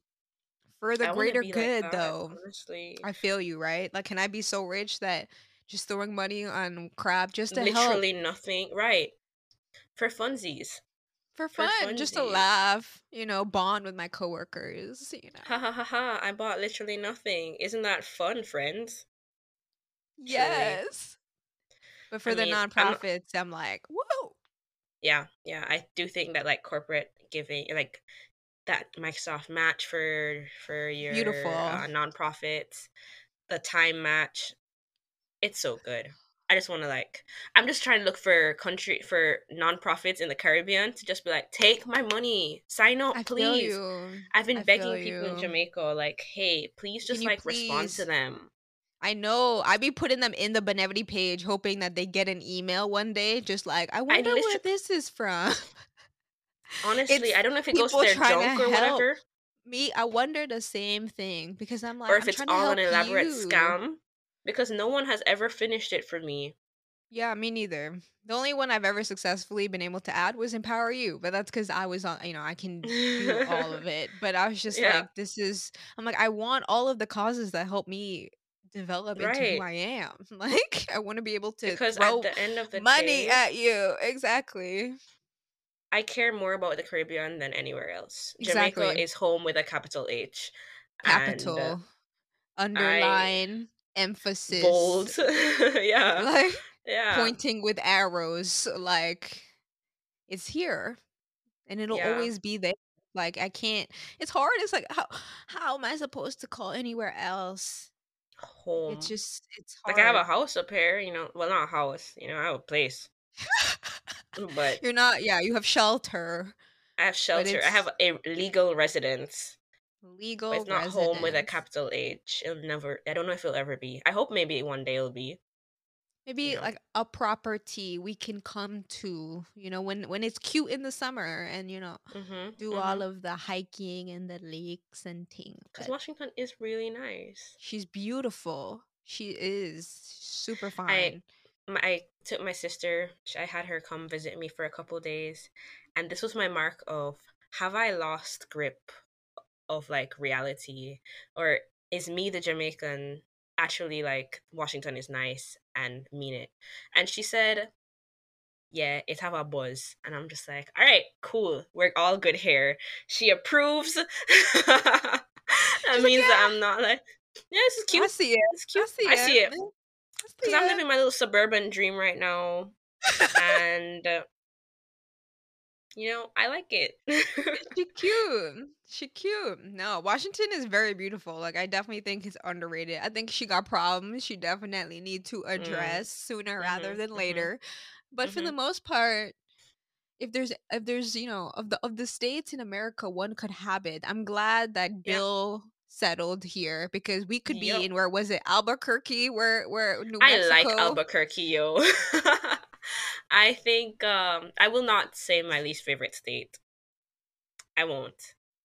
for the I greater be like good, that, though. honestly. I feel you, right? Like, can I be so rich that just throwing money on crap just to help Literally nothing, right? For funsies, for for fun, just to laugh, you know, bond with my coworkers, you know. Ha ha ha ha! I bought literally nothing. Isn't that fun, friends? Yes. But for I the mean, I'm nonprofits, I'm like, whoa. yeah, yeah. I do think that like corporate giving, like that Microsoft match for for your Beautiful. uh, nonprofits, the time match, it's so good. I just want to like, I'm just trying to look for country for nonprofits in the Caribbean to just be like, take my money, sign up, I please. I've been I begging people in. Jamaica, like, hey, please just like respond to them. I know. I'd be putting them in the Benevity page, hoping that they get an email one day, just like, I wonder where this is from. Honestly, It's I don't know if it goes to their trying to or whatever, Me, I wonder the same thing because I'm like, or if I'm it's all an elaborate you. scam. Because no one has ever finished it for me. Yeah, me neither. The only one I've ever successfully been able to add was Empower You, but that's because I was on, you know, I can do all of it. But I was just Yeah. like, this is, I'm like, I want all of the causes that help me develop into who I am. Like, I want to be able to Because throw at the end of the money day, at you. Exactly. I care more about the Caribbean than anywhere else. Jamaica is home with a capital H. And uh, Capital, underline, emphasis, bold. yeah. like Yeah. pointing with arrows. Like, it's here and it'll Yeah. always be there. Like I can't. It's hard. It's like how how am I supposed to call anywhere else? Home. It's just it's hard. like I have a house up here, you know. Well, not a house, you know. I have a place, but You're not. Yeah, you have shelter, I have shelter. I have a legal residence. Legal. But it's not home with a capital H. It'll never. I don't know if it'll ever be. I hope maybe one day it'll be. Maybe know. like a property we can come to. You know, when when it's cute in the summer and you know Mm-hmm. do all of the hiking and the lakes and things. Because Washington is really nice. She's beautiful. She is super fine. my, I took my sister. I had her come visit me for a couple days, and this was my mark of have I lost grip of like reality, or is me the Jamaican actually like Washington is nice and mean it? And she said, "Yeah, it have a buzz," and I'm just like, "All right, cool, we're all good here." She approves. that like, means that "Yeah." I'm not like, yeah, this is I cute. see it. It's cute. I see I it. see it. I Because I'm living my little suburban dream right now. and, uh, you know, I like it. She cute. She cute. No, Washington is very beautiful. Like I definitely think it's underrated. I think she got problems she definitely need to address sooner rather Mhm, than mhm, later. But for the most part, if there's if there's, you know, of the of the states in America one could habit. I'm glad that Yeah. Bill settled here because we could be in where was it Albuquerque where where New I like Albuquerque, yo. I think um, I will not say my least favorite state. I won't.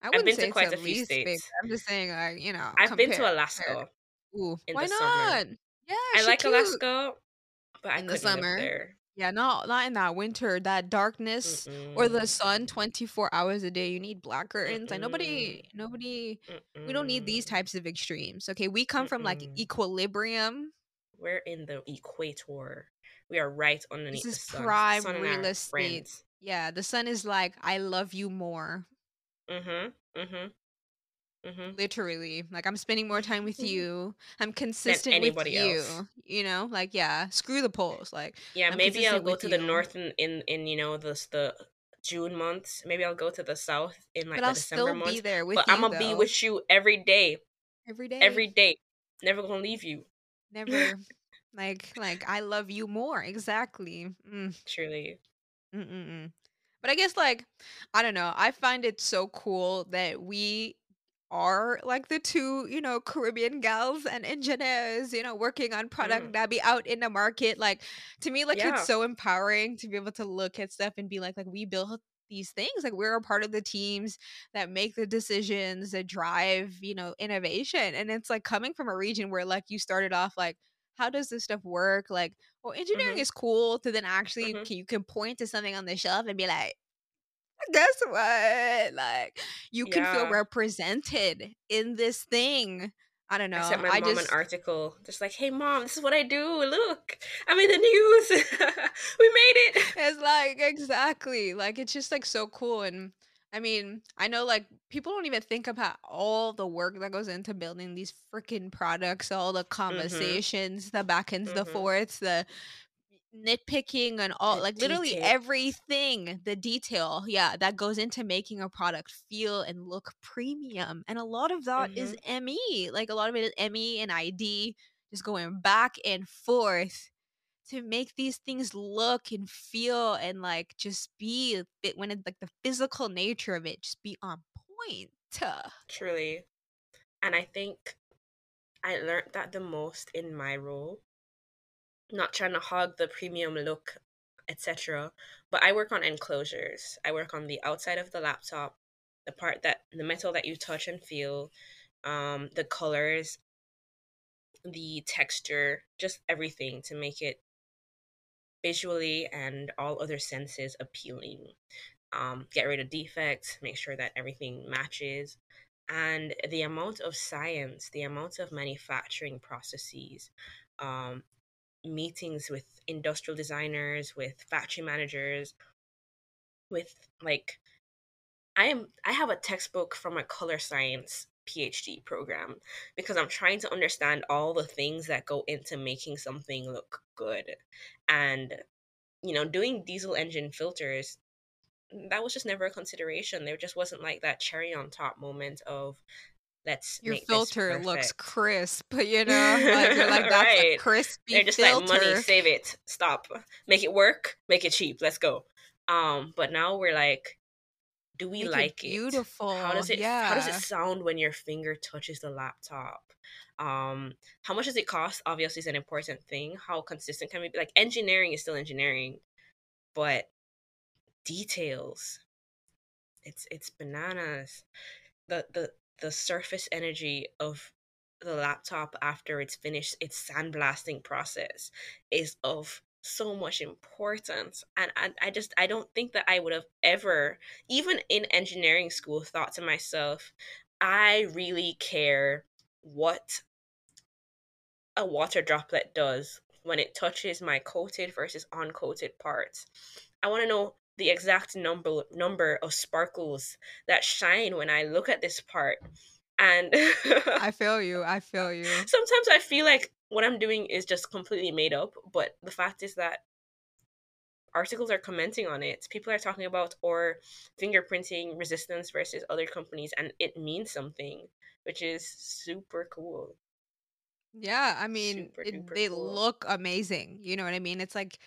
I I've been say to quite a few least favorite. states. I'm just saying like, you know, I've been to Alaska. Ooh, why the summer. not? Yeah, I like cute. Alaska, but I In the summer. there. Yeah, not not in that winter, that darkness or the sun 24 hours a day. You need black curtains. Like nobody nobody we don't need these types of extremes. Okay, we come from like equilibrium. We're in the equator. We are right underneath this is the sun. prime sun real estate. Yeah, the sun is like I love you more. Mm-hmm. Mhm. Mhm. Literally. Like I'm spending more time with you. I'm consistent with anybody you. else. You know? Like yeah, screw the poles. Like Yeah, I'm maybe I'll go with to the north in, in in you know the the June months. Maybe I'll go to the south in like but the I'll December still months. be there with But you I'm gonna be with you every day, every day. every day. Never gonna leave you. Never. Like like I love you more. Exactly. Mm, Truly. mm-mm-mm. But I guess like I don't know. I find it so cool that we are like the two, you know, Caribbean gals and engineers, you know, working on product Mm. that be out in the market. Like to me, like Yeah. it's so empowering to be able to look at stuff and be like, like we built these things. Like we're a part of the teams that make the decisions that drive, you know, innovation. And it's like coming from a region where like you started off like, how does this stuff work? Like, well, engineering Mhm. is cool to then actually Mhm. can, you can point to something on the shelf and be like, guess what? Like you can feel represented in this thing. I don't know. I sent my I mom an article, just like, "Hey, mom, this is what I do. Look, I'm in the news. we made it." it's like exactly like it's just like so cool and I mean, I know like people don't even think about all the work that goes into building these freaking products, all the Mhm. conversations, the back ends, the Mhm. forths, the nitpicking and all The like literally detail. everything the detail yeah that goes into making a product feel and look premium and a lot of that is Mhm. me like a lot of it is me and id just going back and forth to make these things look and feel and like just be when it's like the physical nature of it just be on point Truly. And I think I learned that the most in my role. Not trying to hog the premium look, etc. But I work on enclosures. I work on the outside of the laptop, the part that the metal that you touch and feel, um, the colors, the texture, just everything to make it visually and all other senses appealing. Um, get rid of defects, make sure that everything matches. And the amount of science, the amount of manufacturing processes, um, meetings with industrial designers, with factory managers, with like I am I have a textbook from a color science PhD program because I'm trying to understand all the things that go into making something look good. And you know, doing diesel engine filters that was just never a consideration. There just wasn't like that cherry on top moment of let's your make this filter looks crisp you know like you're like that's a crispy They're just like money, save it, stop. Make it work, make it cheap, let's go. Um, but now we're like, do we make it Beautiful. it? How does it how does it sound when your finger touches the laptop? Um, how much does it cost? Obviously is an important thing. How consistent can we be? Like engineering is still engineering, but details. It's it's bananas. The the the surface energy of the laptop after it's finished its sandblasting process is of so much importance and I, I just i don't think that i would have ever even in engineering school thought to myself i really care what a water droplet does when it touches my coated versus uncoated parts. I want to know the exact number number of sparkles that shine when I look at this part. And i feel you i feel you sometimes I feel like what I'm doing is just completely made up, but the fact is that articles are commenting on it. People are talking about or fingerprinting resistance versus other companies and it means something, which is super cool. Yeah, I mean, Super it, duper they cool. look amazing. You know what I mean? It's like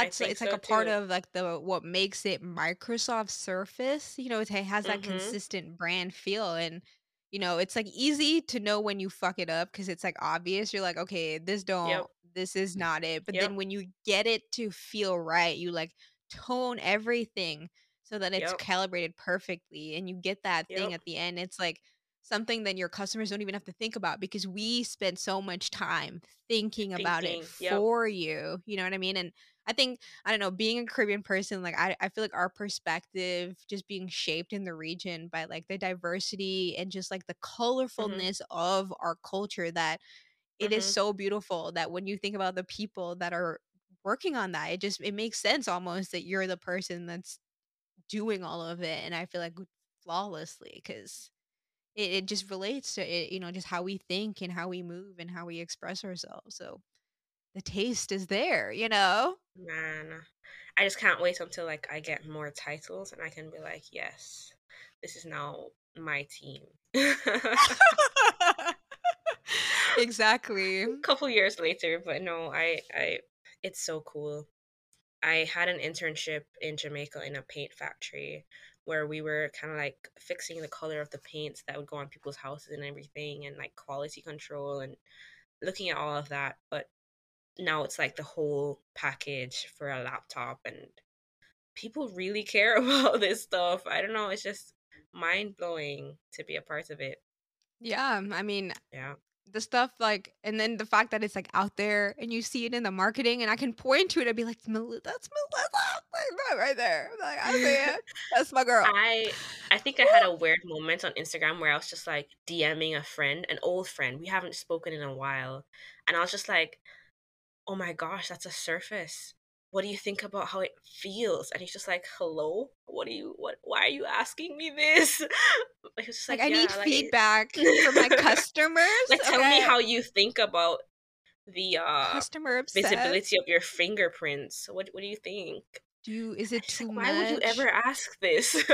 I that's think it's like so a part too. of like the what makes it Microsoft Surface. You know, it has that Mhm. consistent brand feel and you know, it's like easy to know when you fuck it up because it's like obvious. You're like, okay, this don't this is not it. But then Yep. when you get it to feel right, you like tone everything so that it's Yep. calibrated perfectly and you get that thing Yep. at the end. It's like something that your customers don't even have to think about because we spend so much time thinking about it Thinking. Yep. for you. You know what I mean? And I think, I don't know, being a Caribbean person, like I, I feel like our perspective just being shaped in the region by like the diversity and just like the Mhm. colorfulness of our culture that it is Mhm. so beautiful that when you think about the people that are working on that, it just it makes sense almost that you're the person that's doing all of it. And I feel like flawlessly because it, it just relates to it, you know, just how we think and how we move and how we express ourselves. So the taste is there, you know? Man, I just can't wait until like I get more titles and I can be like, yes, this is now my team. exactly. A couple years later, but no, I I it's so cool. I had an internship in Jamaica in a paint factory where we were kind of like fixing the color of the paints that would go on people's houses and everything and like quality control and looking at all of that. But now it's like the whole package for a laptop and people really care about this stuff. I don't know, it's just mind blowing to be a part of it. Yeah, I mean, Yeah. The stuff like and then the fact that it's like out there and you see it in the marketing and I can point to it and be like, that's Melissa. like right there. Like I see it. That's my girl. I I think I had a weird moment on Instagram where I was just like DMing a friend, an old friend. We haven't spoken in a while. And I was just like, "Oh my gosh, that's a surface. What do you think about how it feels?" And he's just like, "Hello? What do you what why are you asking me this?" Like, it's just like, like, I yeah, need like feedback from my customers. like tell me how you think about the uh Customer obsessed. visibility of your fingerprints. What what do you think? Do you, is it too like, why would you ever ask this?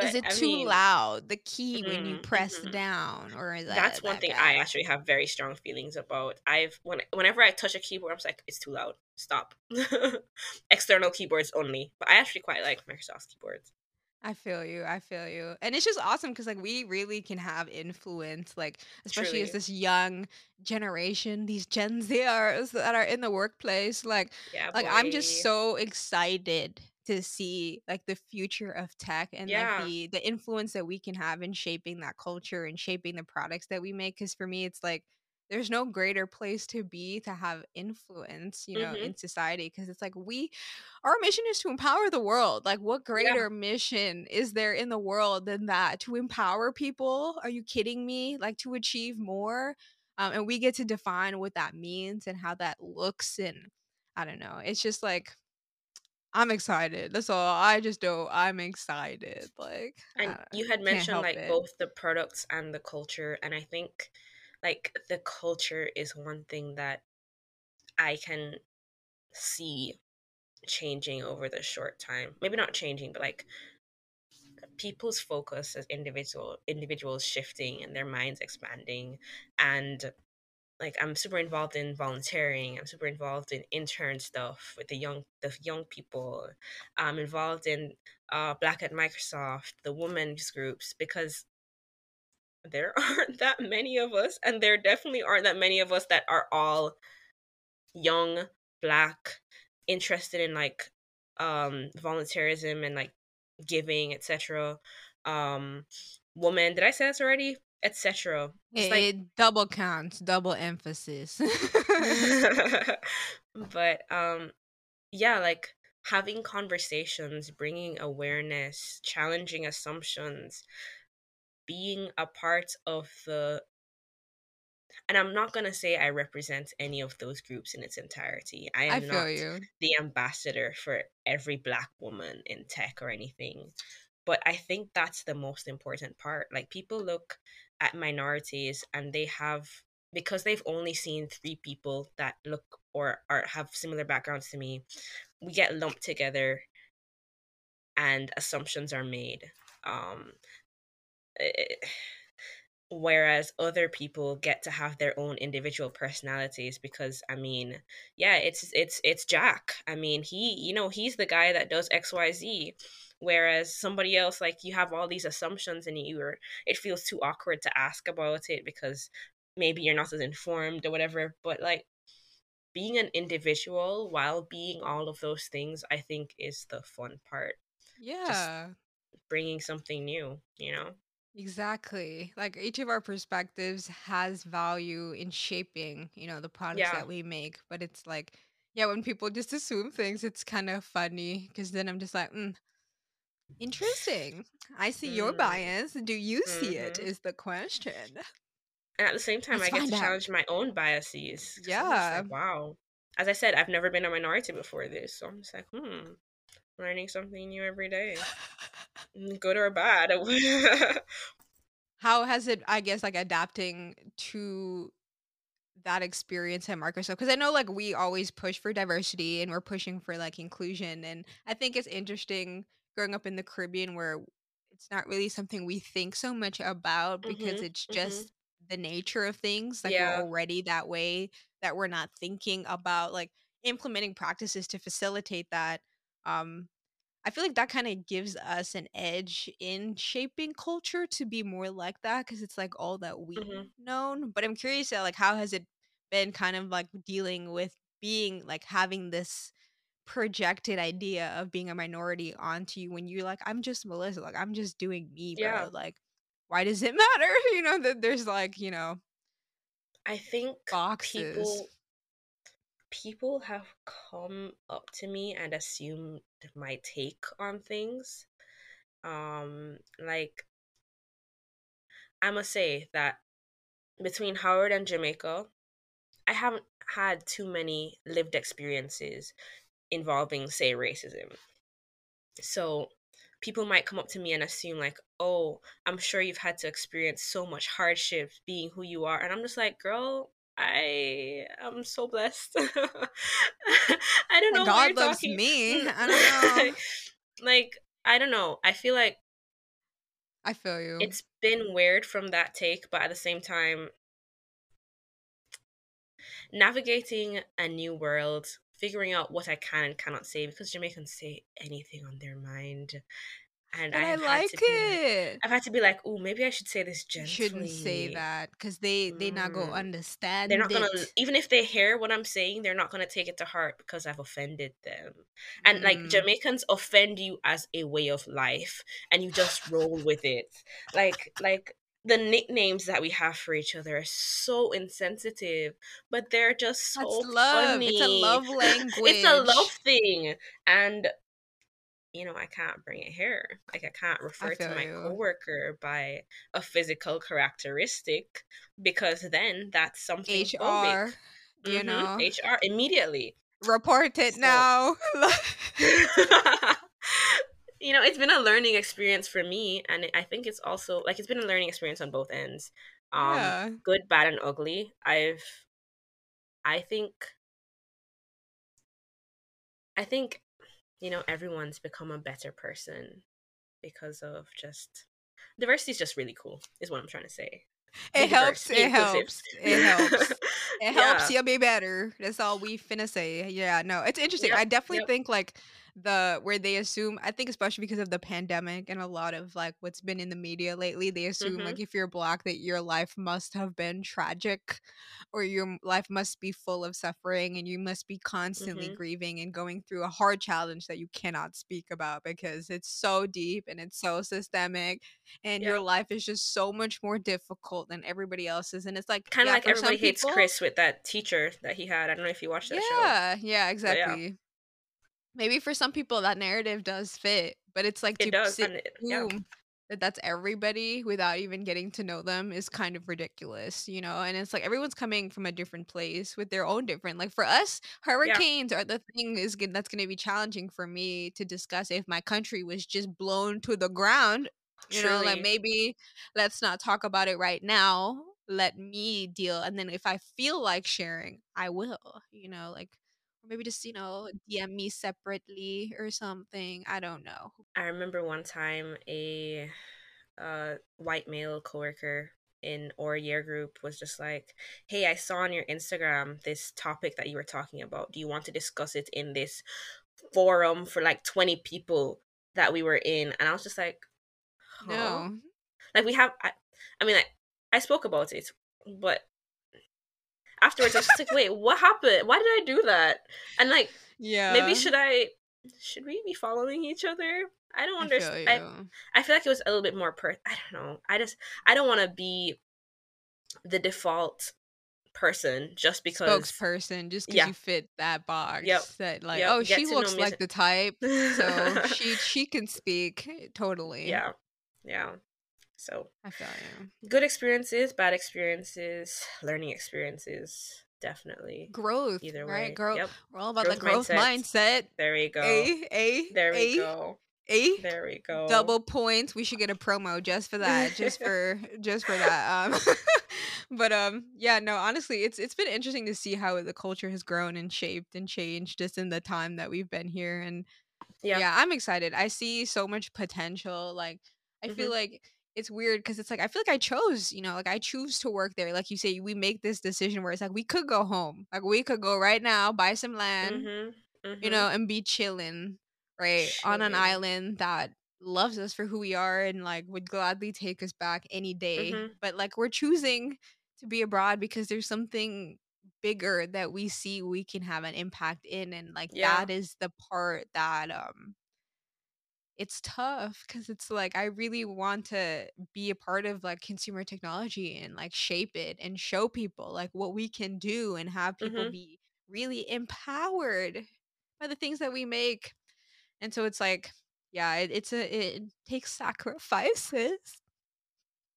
Is it I too mean, loud? The key when you mhm, press mhm. down, or is that's that one that thing? I actually have very strong feelings about. I've when whenever I touch a keyboard, I'm just like, it's too loud. Stop. External keyboards only. But I actually quite like Microsoft keyboards. I feel you. I feel you. And it's just awesome because like we really can have influence, like especially as this young generation, these Gen Zers that are in the workplace. Like Yeah, like I'm just so excited to see like the future of tech and like the the influence that we can have in shaping that culture and shaping the products that we make. Cause for me it's like there's no greater place to be to have influence, you know, Mhm. in society. Cause it's like we our mission is to empower the world. Like, what Yeah. greater mission is there in the world than that? To empower people? Are you kidding me? Like, to achieve more? Um, and we get to define what that means and how that looks. And I don't know. It's just like, I'm excited. That's all. I just know I'm excited. Like, And you had mentioned like it. both the products and the culture, and I think like the culture is one thing that I can see changing over the short time. Maybe not changing, but like people's focus as individual individuals shifting and their minds expanding and like I'm super involved in volunteering. I'm super involved in intern stuff with the young the young people. I'm involved in uh, Black at Microsoft, the women's groups, because there aren't that many of us, and there definitely aren't that many of us that are all young, black, interested in like um volunteerism and like giving, etc. Um woman, did I say this already? Etc. It, like it double counts, double emphasis. but um yeah, like having conversations, bringing awareness, challenging assumptions, being a part of the and I'm not going to say I represent any of those groups in its entirety. I I am feel not you. the ambassador for every black woman in tech or anything. But I think that's the most important part. Like people look at minorities and they have because they've only seen three people that look or are have similar backgrounds to me, we get lumped together and assumptions are made. Um Eh, whereas other people get to have their own individual personalities because i mean yeah it's it's it's jack. I mean he you know he's the guy that does xyz whereas somebody else like you have all these assumptions and you are it feels too awkward to ask about it because maybe you're not as informed or whatever but like being an individual while being all of those things i think is the fun part. Just Yeah. bringing something new you know Exactly. Like each of our perspectives has value in shaping, you know, the products yeah that we make. But it's like, yeah, when people just assume things, it's kind of funny because then I'm just like, mm, interesting. I see your mm. bias. Do you see it? hmm Is the question. And at the same time, Let's I get to out. challenge my own biases because I'm just Yeah. like, wow. As I said, I've never been a minority before this, so I'm just like, hmm, learning something new every day, Mm, good or bad. How has it, I guess, like adapting to that experience at Microsoft? Because I know like we always push for diversity and we're pushing for like inclusion. And I think it's interesting growing up in the Caribbean where it's not really something we think so much about because mhm, it's mhm. just the nature of things. Like we're already that way that we're not thinking about like implementing practices to facilitate that. Um, I feel like that kind of gives us an edge in shaping culture to be more like that because it's like all that we've Mhm. known. But I'm curious, uh, like, how has it been kind of like dealing with being like having this projected idea of being a minority onto you when you're like, I'm just Melissa, like, I'm just doing me, bro. Yeah. Like, why does it matter? You know, that there's like, you know, I think boxes. people people have come up to me and assumed my take on things. Um, like I must say that between Howard and Jamaica, I haven't had too many lived experiences involving, say, racism. So people might come up to me and assume, like, oh, I'm sure you've had to experience so much hardship being who you are. And I'm just like, girl, I am so blessed. I don't know. God loves talking. me. I don't know. like, I don't know. I feel like I feel you. It's been weird from that take, but at the same time, navigating a new world, figuring out what I can and cannot say because Jamaicans say anything on their mind and, I, I like it. Like, I've had to be like, oh, maybe I should say this gently. Shouldn't say that because they they mm. not gonna understand. They're not it. gonna even if they hear what I'm saying, they're not gonna take it to heart because I've offended them. And mm. like Jamaicans offend you as a way of life, and you just roll with it. Like like the nicknames that we have for each other are so insensitive, but they're just so That's love. funny. It's a love language. it's a love thing, and you know, I can't bring it here. Like I can't refer I to my you. coworker by a physical characteristic because then that's something HR. Phobic. You mm-hmm. know, HR immediately report it so. now. you know, it's been a learning experience for me, and I think it's also like it's been a learning experience on both ends. Um, yeah. good, bad, and ugly. I've, I think, I think you know, everyone's become a better person because of just diversity is just really cool, is what I'm trying to say. It helps, it helps. It helps. It helps. you be better. That's all we finna say. Yeah, no, it's interesting. Yep, I definitely yep. think like the where they assume i think especially because of the pandemic and a lot of like what's been in the media lately they assume mm-hmm. like if you're black that your life must have been tragic or your life must be full of suffering and you must be constantly mm-hmm. grieving and going through a hard challenge that you cannot speak about because it's so deep and it's so systemic and yeah. your life is just so much more difficult than everybody else's and it's like kind of yeah, like everybody hates people, chris with that teacher that he had i don't know if you watched that yeah, show yeah yeah exactly maybe for some people that narrative does fit, but it's like it to does, sit it, yeah. that that's everybody without even getting to know them is kind of ridiculous, you know. And it's like everyone's coming from a different place with their own different. Like for us, hurricanes yeah. are the thing is that's going to be challenging for me to discuss if my country was just blown to the ground. You Truly. know, like maybe let's not talk about it right now. Let me deal, and then if I feel like sharing, I will. You know, like maybe just you know DM me separately or something. I don't know. I remember one time a uh, white male coworker in our year group was just like, "Hey, I saw on your Instagram this topic that you were talking about. Do you want to discuss it in this forum for like twenty people that we were in?" And I was just like, huh? "No." Like we have, I, I mean, like I spoke about it, but afterwards I was just like, wait, what happened? Why did I do that? And like, yeah, maybe should I? Should we be following each other? I don't understand. I, I, feel like it was a little bit more per. I don't know. I just I don't want to be the default person just because spokesperson just because yeah. you fit that box yep. that like yep. oh Get she looks like the type so she she can speak eh, totally yeah yeah so I feel you. Good experiences, bad experiences, learning experiences, definitely. Growth. Either way. Right? Growth. Yep. We're all about growth the growth mindset. mindset. There we go. A A There we a, go. A there we go. Double points. We should get a promo just for that. Just for just for that. Um but um yeah, no, honestly, it's it's been interesting to see how the culture has grown and shaped and changed just in the time that we've been here and yeah, yeah I'm excited. I see so much potential. Like I mm-hmm. feel like it's weird because it's like I feel like I chose, you know, like I choose to work there. Like you say, we make this decision where it's like we could go home, like we could go right now, buy some land, mm-hmm, mm-hmm. you know, and be chilling, right, on an island that loves us for who we are and like would gladly take us back any day. Mm-hmm. But like we're choosing to be abroad because there's something bigger that we see we can have an impact in, and like yeah. that is the part that um it's tough because it's like I really want to be a part of like consumer technology and like shape it and show people like what we can do and have people Mhm. be really empowered by the things that we make. And so it's like, yeah, it, it's a it takes sacrifices.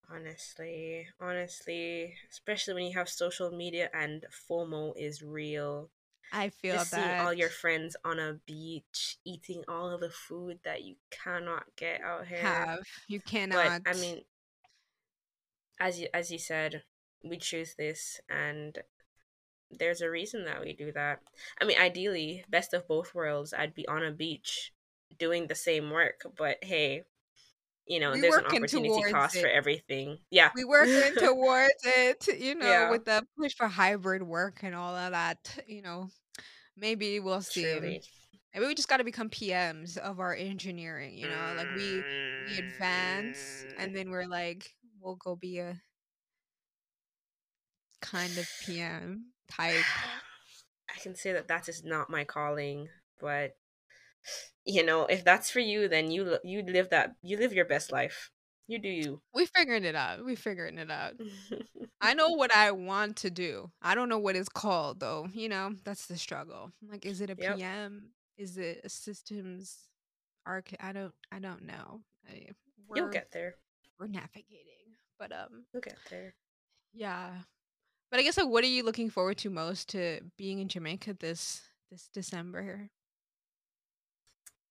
Honestly, honestly, especially when you have social media and FOMO is real. I feel Just seeing all your friends on a beach eating all of the food that you cannot get out here. have you But cannot. I mean, as you as you said, we choose this and there's a reason that we do that. I mean, ideally, best of both worlds, I'd be on a beach doing the same work, but hey, you know, we there's an opportunity cost for everything. Yeah. We working towards it, you know, yeah, with the push for hybrid work and all of that, you know. Maybe we'll see. truly. Maybe we just got to become PMs of our engineering, you know? Like we we advance mm. and then we're like we'll go be a kind of PM type. I can say that that is not my calling, but you know, if that's for you, then you you live that you live your best life. You do you. We figuring it out. We figuring it out. I know what I want to do. I don't know what it's called though. You know, that's the struggle. Like, is it a yep, PM? Is it a systems arch? I don't. I don't know. I, you'll get there. we're navigating, but um, You'll get there. yeah. But I guess like, what are you looking forward to most to being in Jamaica this this December?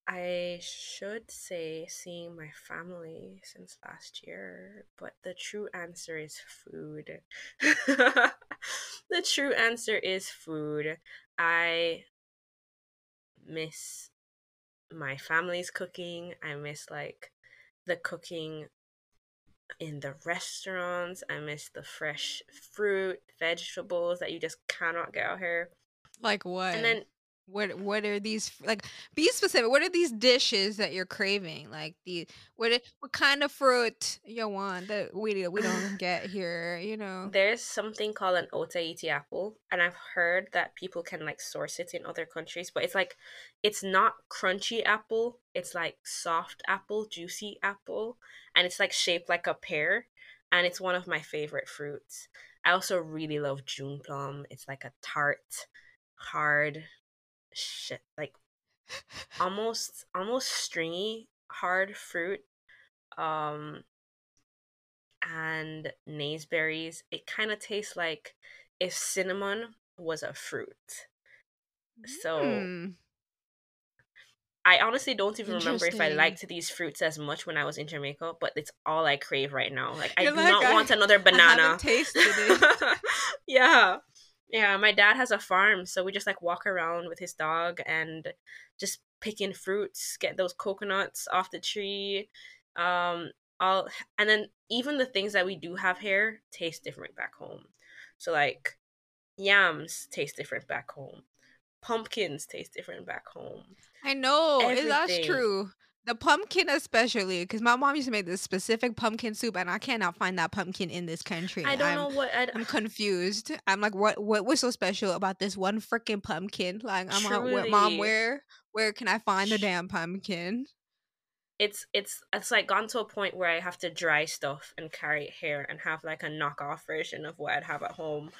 I should say seeing my family since last year, but the true answer is food. the true answer is food. I miss my family's cooking. I miss like the cooking in the restaurants. I miss the fresh fruit, vegetables that you just cannot get out here. Like what? And then What what are these like? Be specific. What are these dishes that you're craving? Like the what what kind of fruit you want that we we don't get here? You know. there's something called an Otaheite apple, and I've heard that people can like source it in other countries, but it's like it's not crunchy apple, it's like soft apple, juicy apple, and it's like shaped like a pear, and it's one of my favorite fruits. I also really love June plum. It's like a tart, hard, shit, like almost almost stringy, hard fruit. Um, and naseberries. It kind of tastes like if cinnamon was a fruit. So Hmm. I honestly don't even remember if I liked these fruits as much when I was in Jamaica, but it's all I crave right now. Like I You're do like not I want another banana. tasted it. yeah. Yeah, my dad has a farm, so we just like walk around with his dog and just picking fruits, get those coconuts off the tree. Um all and then even the things that we do have here taste different back home. So like yams taste different back home. Pumpkins taste different back home. I know. it- That's true. The pumpkin, especially, because my mom used to make this specific pumpkin soup, and I cannot find that pumpkin in this country. I don't I'm know what I'd I'm confused. I'm like, what what was so special about this one freaking pumpkin? Like, I'm like, mom, where where can I find the damn pumpkin? it's it's it's like gone to a point where I have to dry stuff and carry it here and have like a knockoff version of what I'd have at home.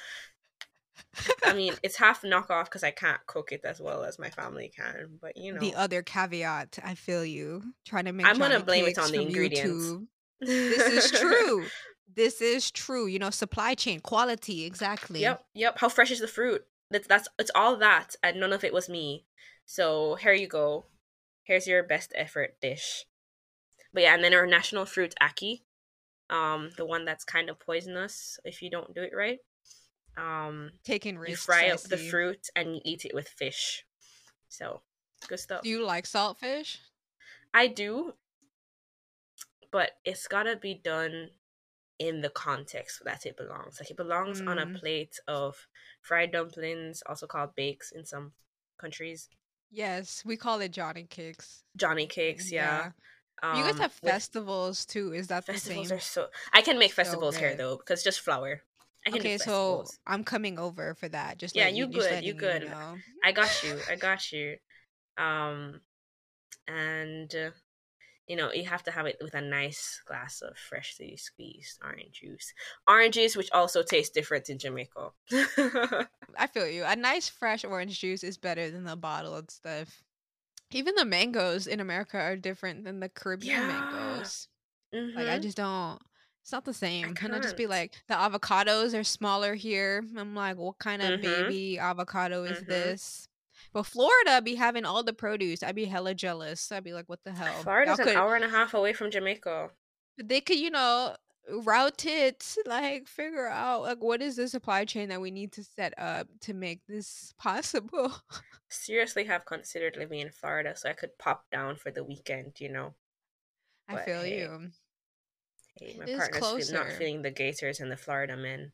I mean, it's half knockoff because I can't cook it as well as my family can, but you know, The other caveat, I feel you trying to make. I'm gonna blame it on the ingredients. YouTube. This is true. this is true. You know, supply chain quality exactly. Yep, yep. How fresh is the fruit? That's that's it's all that, and none of it was me. So here you go. Here's your best effort dish. But yeah, and then our national fruit ackee, um, the one that's kind of poisonous if you don't do it right. Um, Taking you fry up the fruit and you eat it with fish. So good stuff. Do you like saltfish? I do, but it's gotta be done in the context that it belongs. Like it belongs on a Mm. plate of fried dumplings, also called bakes in some countries. Yes, we call it Johnny cakes. Johnny cakes, yeah. You guys Um, have festivals too. Is that the festivals same? are so. I can make So festivals here though because just flour. Okay, so festivals. I'm coming over for that. Just Yeah, let you good, you good. know. I got you. I got you. Um, and uh, you know, you have to have it with a nice glass of freshly squeezed orange juice. Orange juice, which also tastes different in Jamaica. I feel you. A nice fresh orange juice is better than the bottled stuff. Even the mangoes in America are different than the Caribbean yeah. mangoes. Like I Mm-hmm. just don't. It's not the same. And I just be like, the avocados are smaller here. I'm like, what kind of Mm-hmm. baby avocado is Mm-hmm. this? But Florida be having all the produce. I'd be hella jealous. I'd be like, what the hell? Florida's an could hour and a half away from Jamaica. they could, you know, route it, like figure out like what is the supply chain that we need to set up to make this possible. Seriously, have considered living in Florida so I could pop down for the weekend, you know. I feel hey, you. Hey, my It is partner's not feeling the Gators and the Florida men.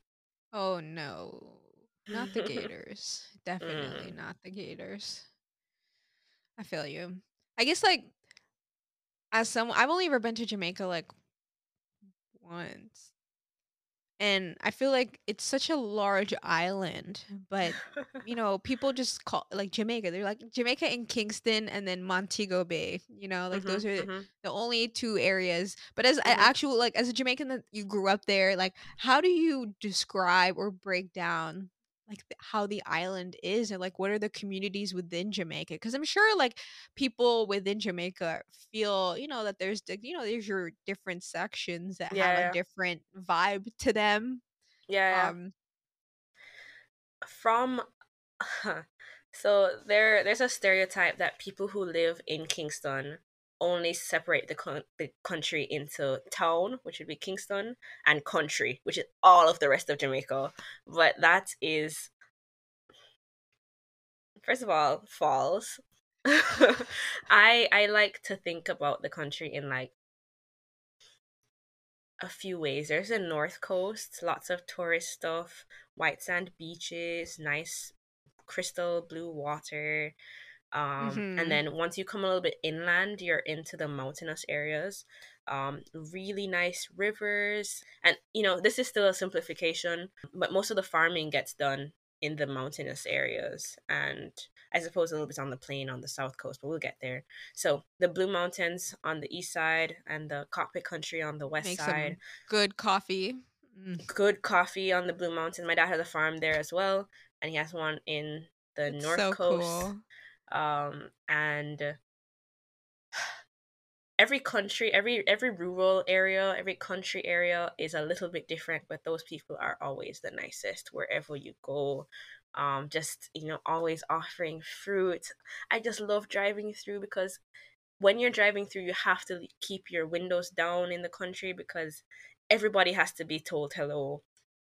Oh no. Not the Gators. Definitely Mm. not the Gators. I feel you. I guess like as someone I've only ever been to Jamaica like once. And I feel like it's such a large island, but you know, people just call like Jamaica. They're like Jamaica and Kingston and then Montego Bay. You know, like mhm. those are Mhm. the only two areas. But as an Mhm. actual like as a Jamaican that you grew up there, like how do you describe or break down like how the island is and like what are the communities within Jamaica? Because I'm sure like people within Jamaica feel, you know, that there's the- you know, there's your different sections that have a different vibe to them. Yeah. Yeah. Um From so there there's a stereotype that people who live in Kingston only separate the con- the country into town, which would be Kingston, and country, which is all of the rest of Jamaica. But that is first of all false. I I like to think about the country in like a few ways. There's the north coast, lots of tourist stuff, white sand beaches, nice crystal blue water. Um, and mhm. then once you come a little bit inland, you're into the mountainous areas. Um, really nice rivers. And, you know, this is still a simplification, but most of the farming gets done in the mountainous areas. And I suppose a little bit on the plain on the south coast, but we'll get there. So the Blue Mountains on the east side and the cockpit country on the west Make side. good coffee. Mm, Good coffee on the Blue Mountains. My dad has a farm there as well, and he has one in the It's north so coast cool. Um and every country every every rural area every country area is a little bit different but those people are always the nicest wherever you go. Um just you know always offering fruit. I just love driving through because when you're driving through you have to keep your windows down in the country because everybody has to be told hello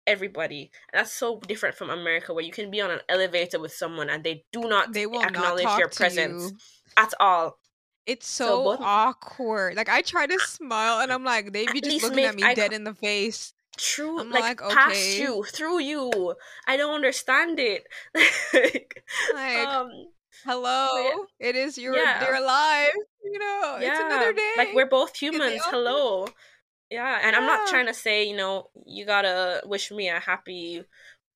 everybody and that's so different from america where you can be on an elevator with someone and they do not They will not acknowledge your presence you. at all It's so so awkward. Like I try to smile and I'm like, they be just looking at me eye dead co- in the face. true I'm like like, past you through you i don't understand it like, Like, um but yeah hello. It is your yeah their life. You know, it's yeah another like we're both humans hello yeah and i'm not trying to say you know you gotta wish me a happy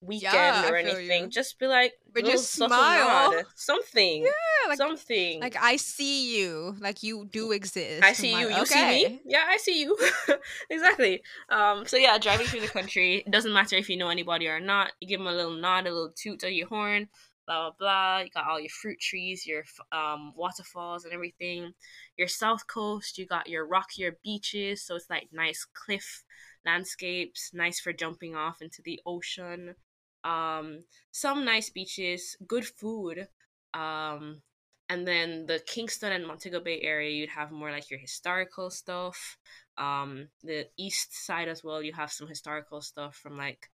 weekend Yeah, or anything just be like But just smile. nod something Yeah, like something like I see you. Like you do I exist. I'm see you. like, You see me. Yeah, I see you. exactly. Um. So yeah, driving through the country it doesn't matter if you know anybody or not. You give them a little nod, a little toot of your horn. Blah blah blah. You got all your fruit trees, your um waterfalls, and everything. Your south coast, you got your rockier beaches, so it's like nice cliff landscapes, nice for jumping off into the ocean. Um, some nice beaches, good food. Um, and then the Kingston and Montego Bay area, you'd have more like your historical stuff. Um, the east side as well, you have some historical stuff from like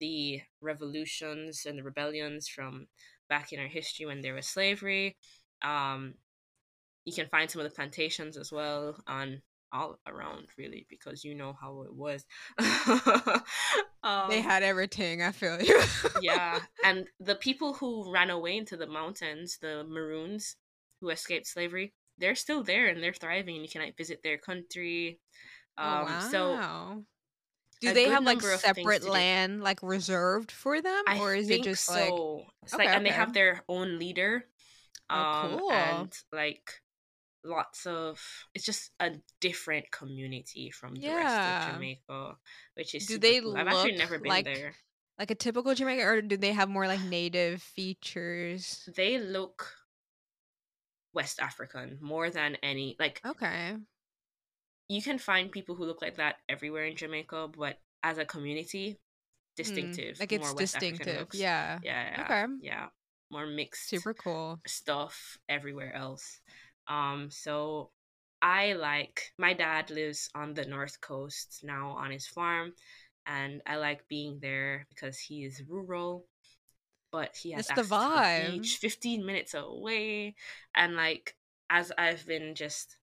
the revolutions and the rebellions from back in our history when there was slavery. Um, you can find some of the plantations as well on all around really because you know how it was. They um, had everything, I feel you. yeah, and the people who ran away into the mountains, the Maroons who escaped slavery, they're still there and they're thriving. And you can like visit their country. Oh Um, so wow. Do they have like number of things separate land like reserved for them I or is it just like so. It's like, okay, and they have their own leader. Oh Um, cool. and like lots of it's just a different community from the rest of Jamaica, which is Do they cool. I've actually never been like there. like a typical Jamaican, or do they have more like native features? They look West African more than any like Okay. You can find people who look like that everywhere in Jamaica, but as a community, Mm, distinctive, like it's more West African distinctive. looks. Yeah. Yeah, yeah, Okay. yeah. More mixed Super cool. stuff everywhere else. Um, so I like my dad lives on the north coast now on his farm, and I like being there because he is rural, but he has It's the to the vibe. beach 15 minutes away. And like as I've been just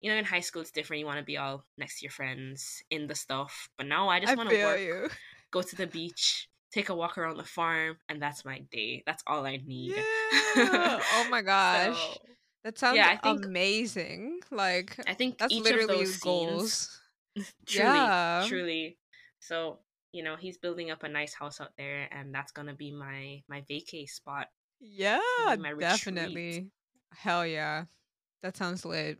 you know, in high school it's different. You want to be all next to your friends in the stuff. But now I just want to work, you. go to the beach, take a walk around the farm, and that's my day. That's all I need. Yeah. Oh my gosh. so That sounds yeah, I think amazing. Like I think that's each of literally those scenes goals. truly, Yeah. truly. So you know, he's building up a nice house out there, and that's gonna be my my vacay spot. Yeah, definitely. Hell yeah. That sounds lit.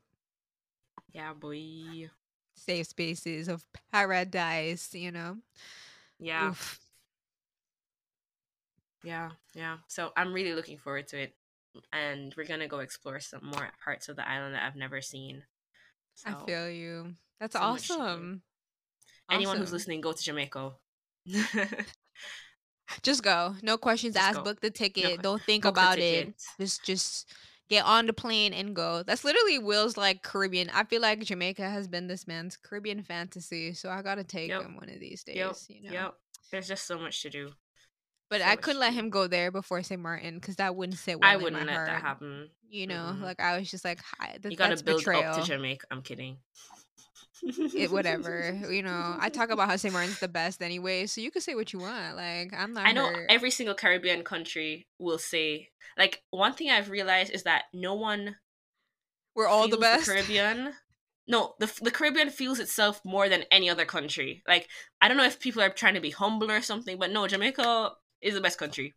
Yeah, boy. Safe spaces of paradise, you know? Yeah, Oof. yeah, yeah. So I'm really looking forward to it, and we're gonna go explore some more parts of the island that I've never seen. I feel you. That's so to awesome. anyone who's listening, go to Jamaica. Just go. No questions Just asked. go. Book the ticket. que- Don't think about it. Just just get on the plane and go. That's literally Will's like Caribbean. I feel like Jamaica has been this man's Caribbean fantasy, so I gotta take Yep. him one of these days. Yep, You know. yep. There's just so much to do. But so I couldn't let him go there before St. Martin because that wouldn't sit well I wouldn't let heart. that happen. You know, Mm-mm. like I was just like, Hi, that, You gotta build betrayal. up to Jamaica. I'm kidding. It eh, whatever. You know, I talk about how St. Martin's the best anyway, so you can say what you want. Like I'm not. I know hurt. every single Caribbean country will say like one thing I've realized is that no one We're all the best. Caribbean. No, the the Caribbean feels itself more than any other country. Like I don't know if people are trying to be humble or something, but no, Jamaica is the best country.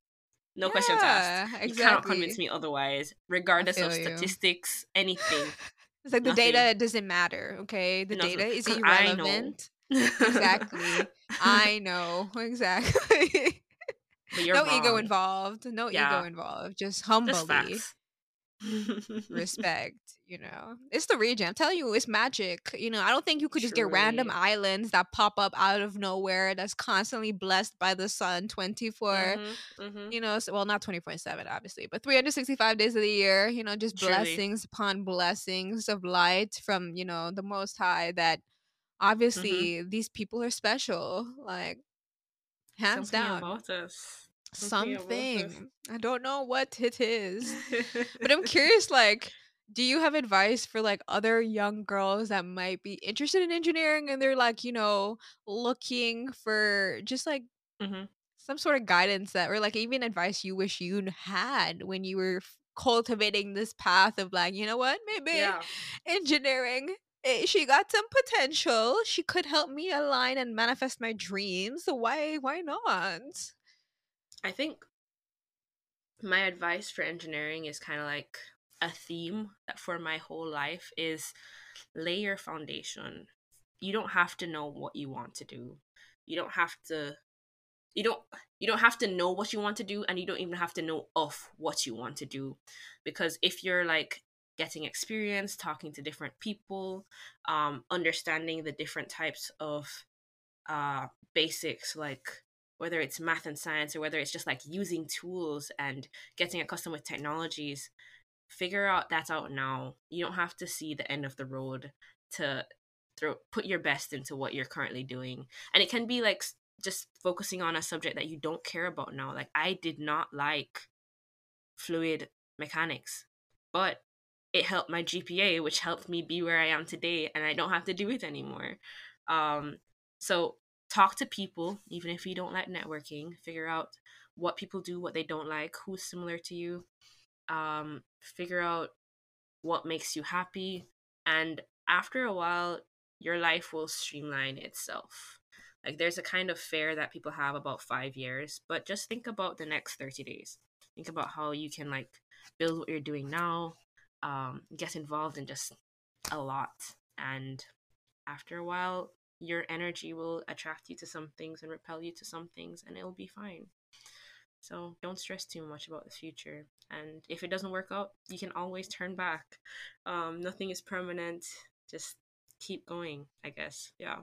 No questions asked. Yeah, You cannot convince me otherwise, regardless of feel you. statistics, anything. It's like the data doesn't matter. Okay, the Nothing. data is 'Cause I irrelevant. Exactly. I know exactly. no ego involved. No Yeah. ego involved. Just humbly Just. respect. You know, it's the region. I'm telling you, it's magic. You know, I don't think you could just get random islands that pop up out of nowhere that's constantly blessed by the sun 24. Mhm, mhm. You know, so, well, not 24 7, obviously, but 365 days of the year, you know, just Truly. blessings upon blessings of light from, you know, the Most High that Mm-hmm. obviously these people are special. Like, hands Something down. about us. Something about us. Something. I don't know what it is. But I'm curious, like, do you have advice for like other young girls that might be interested in engineering and they're like, you know, looking for just like Mhm. some sort of guidance that, or like even advice you wish you had when you were cultivating this path of like, you know what, maybe Yeah. engineering. eh, She got some potential. She could help me align and manifest my dreams. So why, why not? I think my advice for engineering is kind of like a theme that for my whole life is lay your foundation. You don't have to know what you want to do. You don't have to you don't you don't have to know what you want to do and you don't even have to know of what you want to do because if you're like getting experience talking to different people um understanding the different types of uh basics like whether it's math and science or whether it's just like using tools and getting accustomed with technologies figure out that's out now. You don't have to see the end of the road to throw put your best into what you're currently doing. And it can be like just focusing on a subject that you don't care about now. Like i did not like fluid mechanics but it helped my gpa which helped me be where i am today and i don't have to do it anymore. Um so talk to people even if you don't like networking figure out what people do what they don't like who's similar to you um figure out what makes you happy and after a while your life will streamline itself like there's a kind of fair that people have about five years but just think about the next 30 days think about how you can like build what you're doing now um, get involved in just a lot. And after a while, your energy will attract you to some things and repel you to some things, and it'll be fine. So don't stress too much about the future. And if it doesn't work out, you can always turn back. Um, nothing is permanent. Just keep going, I guess. Yeah.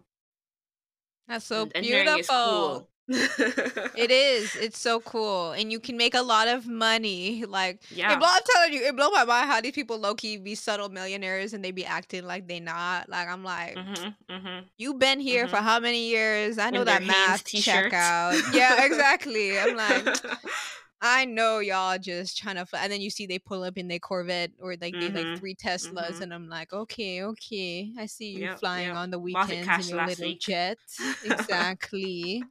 That's so And beautiful. cool. It is. It's so cool, and you can make a lot of money. Like, Yeah. it blow, I'm telling you, it blow my mind how these people low key be subtle millionaires and they be acting like they not. Like, I'm like, Mm-hmm, mm-hmm. you been here for Mhm. how many years? I know In that math t-shirts. out. Yeah, exactly. I'm like, I know y'all just trying to, fl-. and then you see they pull up in their Corvette or like they like three Teslas, mhm. and I'm like, okay, okay, I see you Yep, flying yep. on the weekends in your little week. jet. Exactly.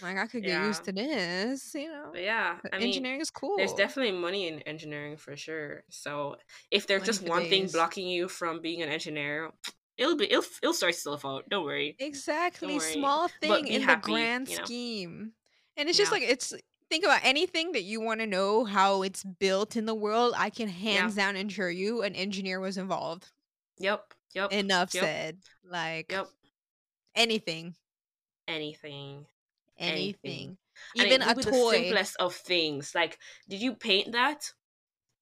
Like I could get Yeah. used to this, you know. But yeah, I mean, engineering is cool. there's definitely money in engineering for sure. So if there's Money just one thing blocking you from being an engineer, it'll be it'll it'll start to out. Don't worry. exactly worry. small thing in happy, the grand you know? scheme, and it's just Yeah. like it's. Think about anything that you want to know how it's built in the world. I can hands down ensure you an engineer was involved. Yep. Yep. Enough Yep. said. Like Yep. anything, Anything. Anything, Anything. Even a toy. the simplest of things. Like, did you paint that?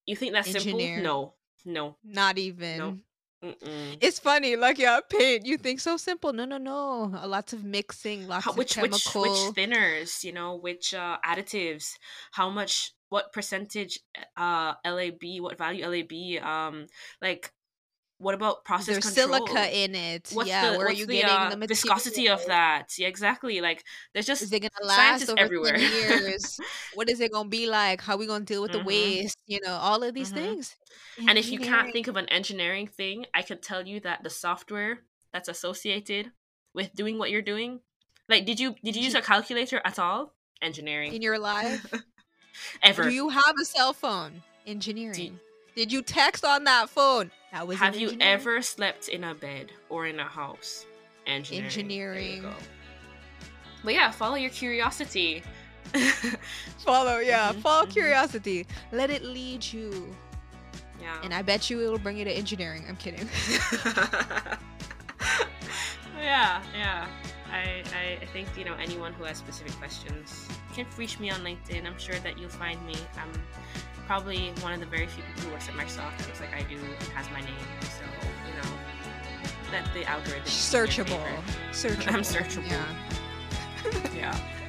You think that's Engineer. simple? No. No. Not even. Mm-mm. It's funny, like yeah, paint. You think so simple? No, no, no. Uh, Lots of mixing, lots How, of which which which thinners? You know, which uh, additives? How much? What percentage? Uh, LAB? What value LAB? Um, like, what about process There's control? silica in it. What's yeah, the where are you the, getting uh, the material? viscosity of that? Yeah, exactly. Like, there's just Is it gonna last over everywhere. years? what is it gonna be like? How are we gonna deal with Mhm. the waste? You know, all of these Mhm. things. And if you can't think of an engineering thing, I could tell you that the software that's associated with doing what you're doing, like did you did you use a calculator at all? Engineering. in your life, Ever. do you have a cell phone? Engineering. Did you text on that phone? Have you ever slept in a bed or in a house? Engineering. Engineering. But yeah, follow your curiosity. follow? Yeah, Mhm, follow mhm. curiosity. Let it lead you, yeah. and I bet you it'll bring you to engineering. I'm kidding. yeah, yeah. I, I, I think you know anyone who has specific questions can reach me on LinkedIn. I'm sure that you'll find me. I'm probably one of the very few people who works at Microsoft that looks like I do has my name. So, you know, that the algorithm. Searchable. Searchable. I'm searchable. Yeah. yeah.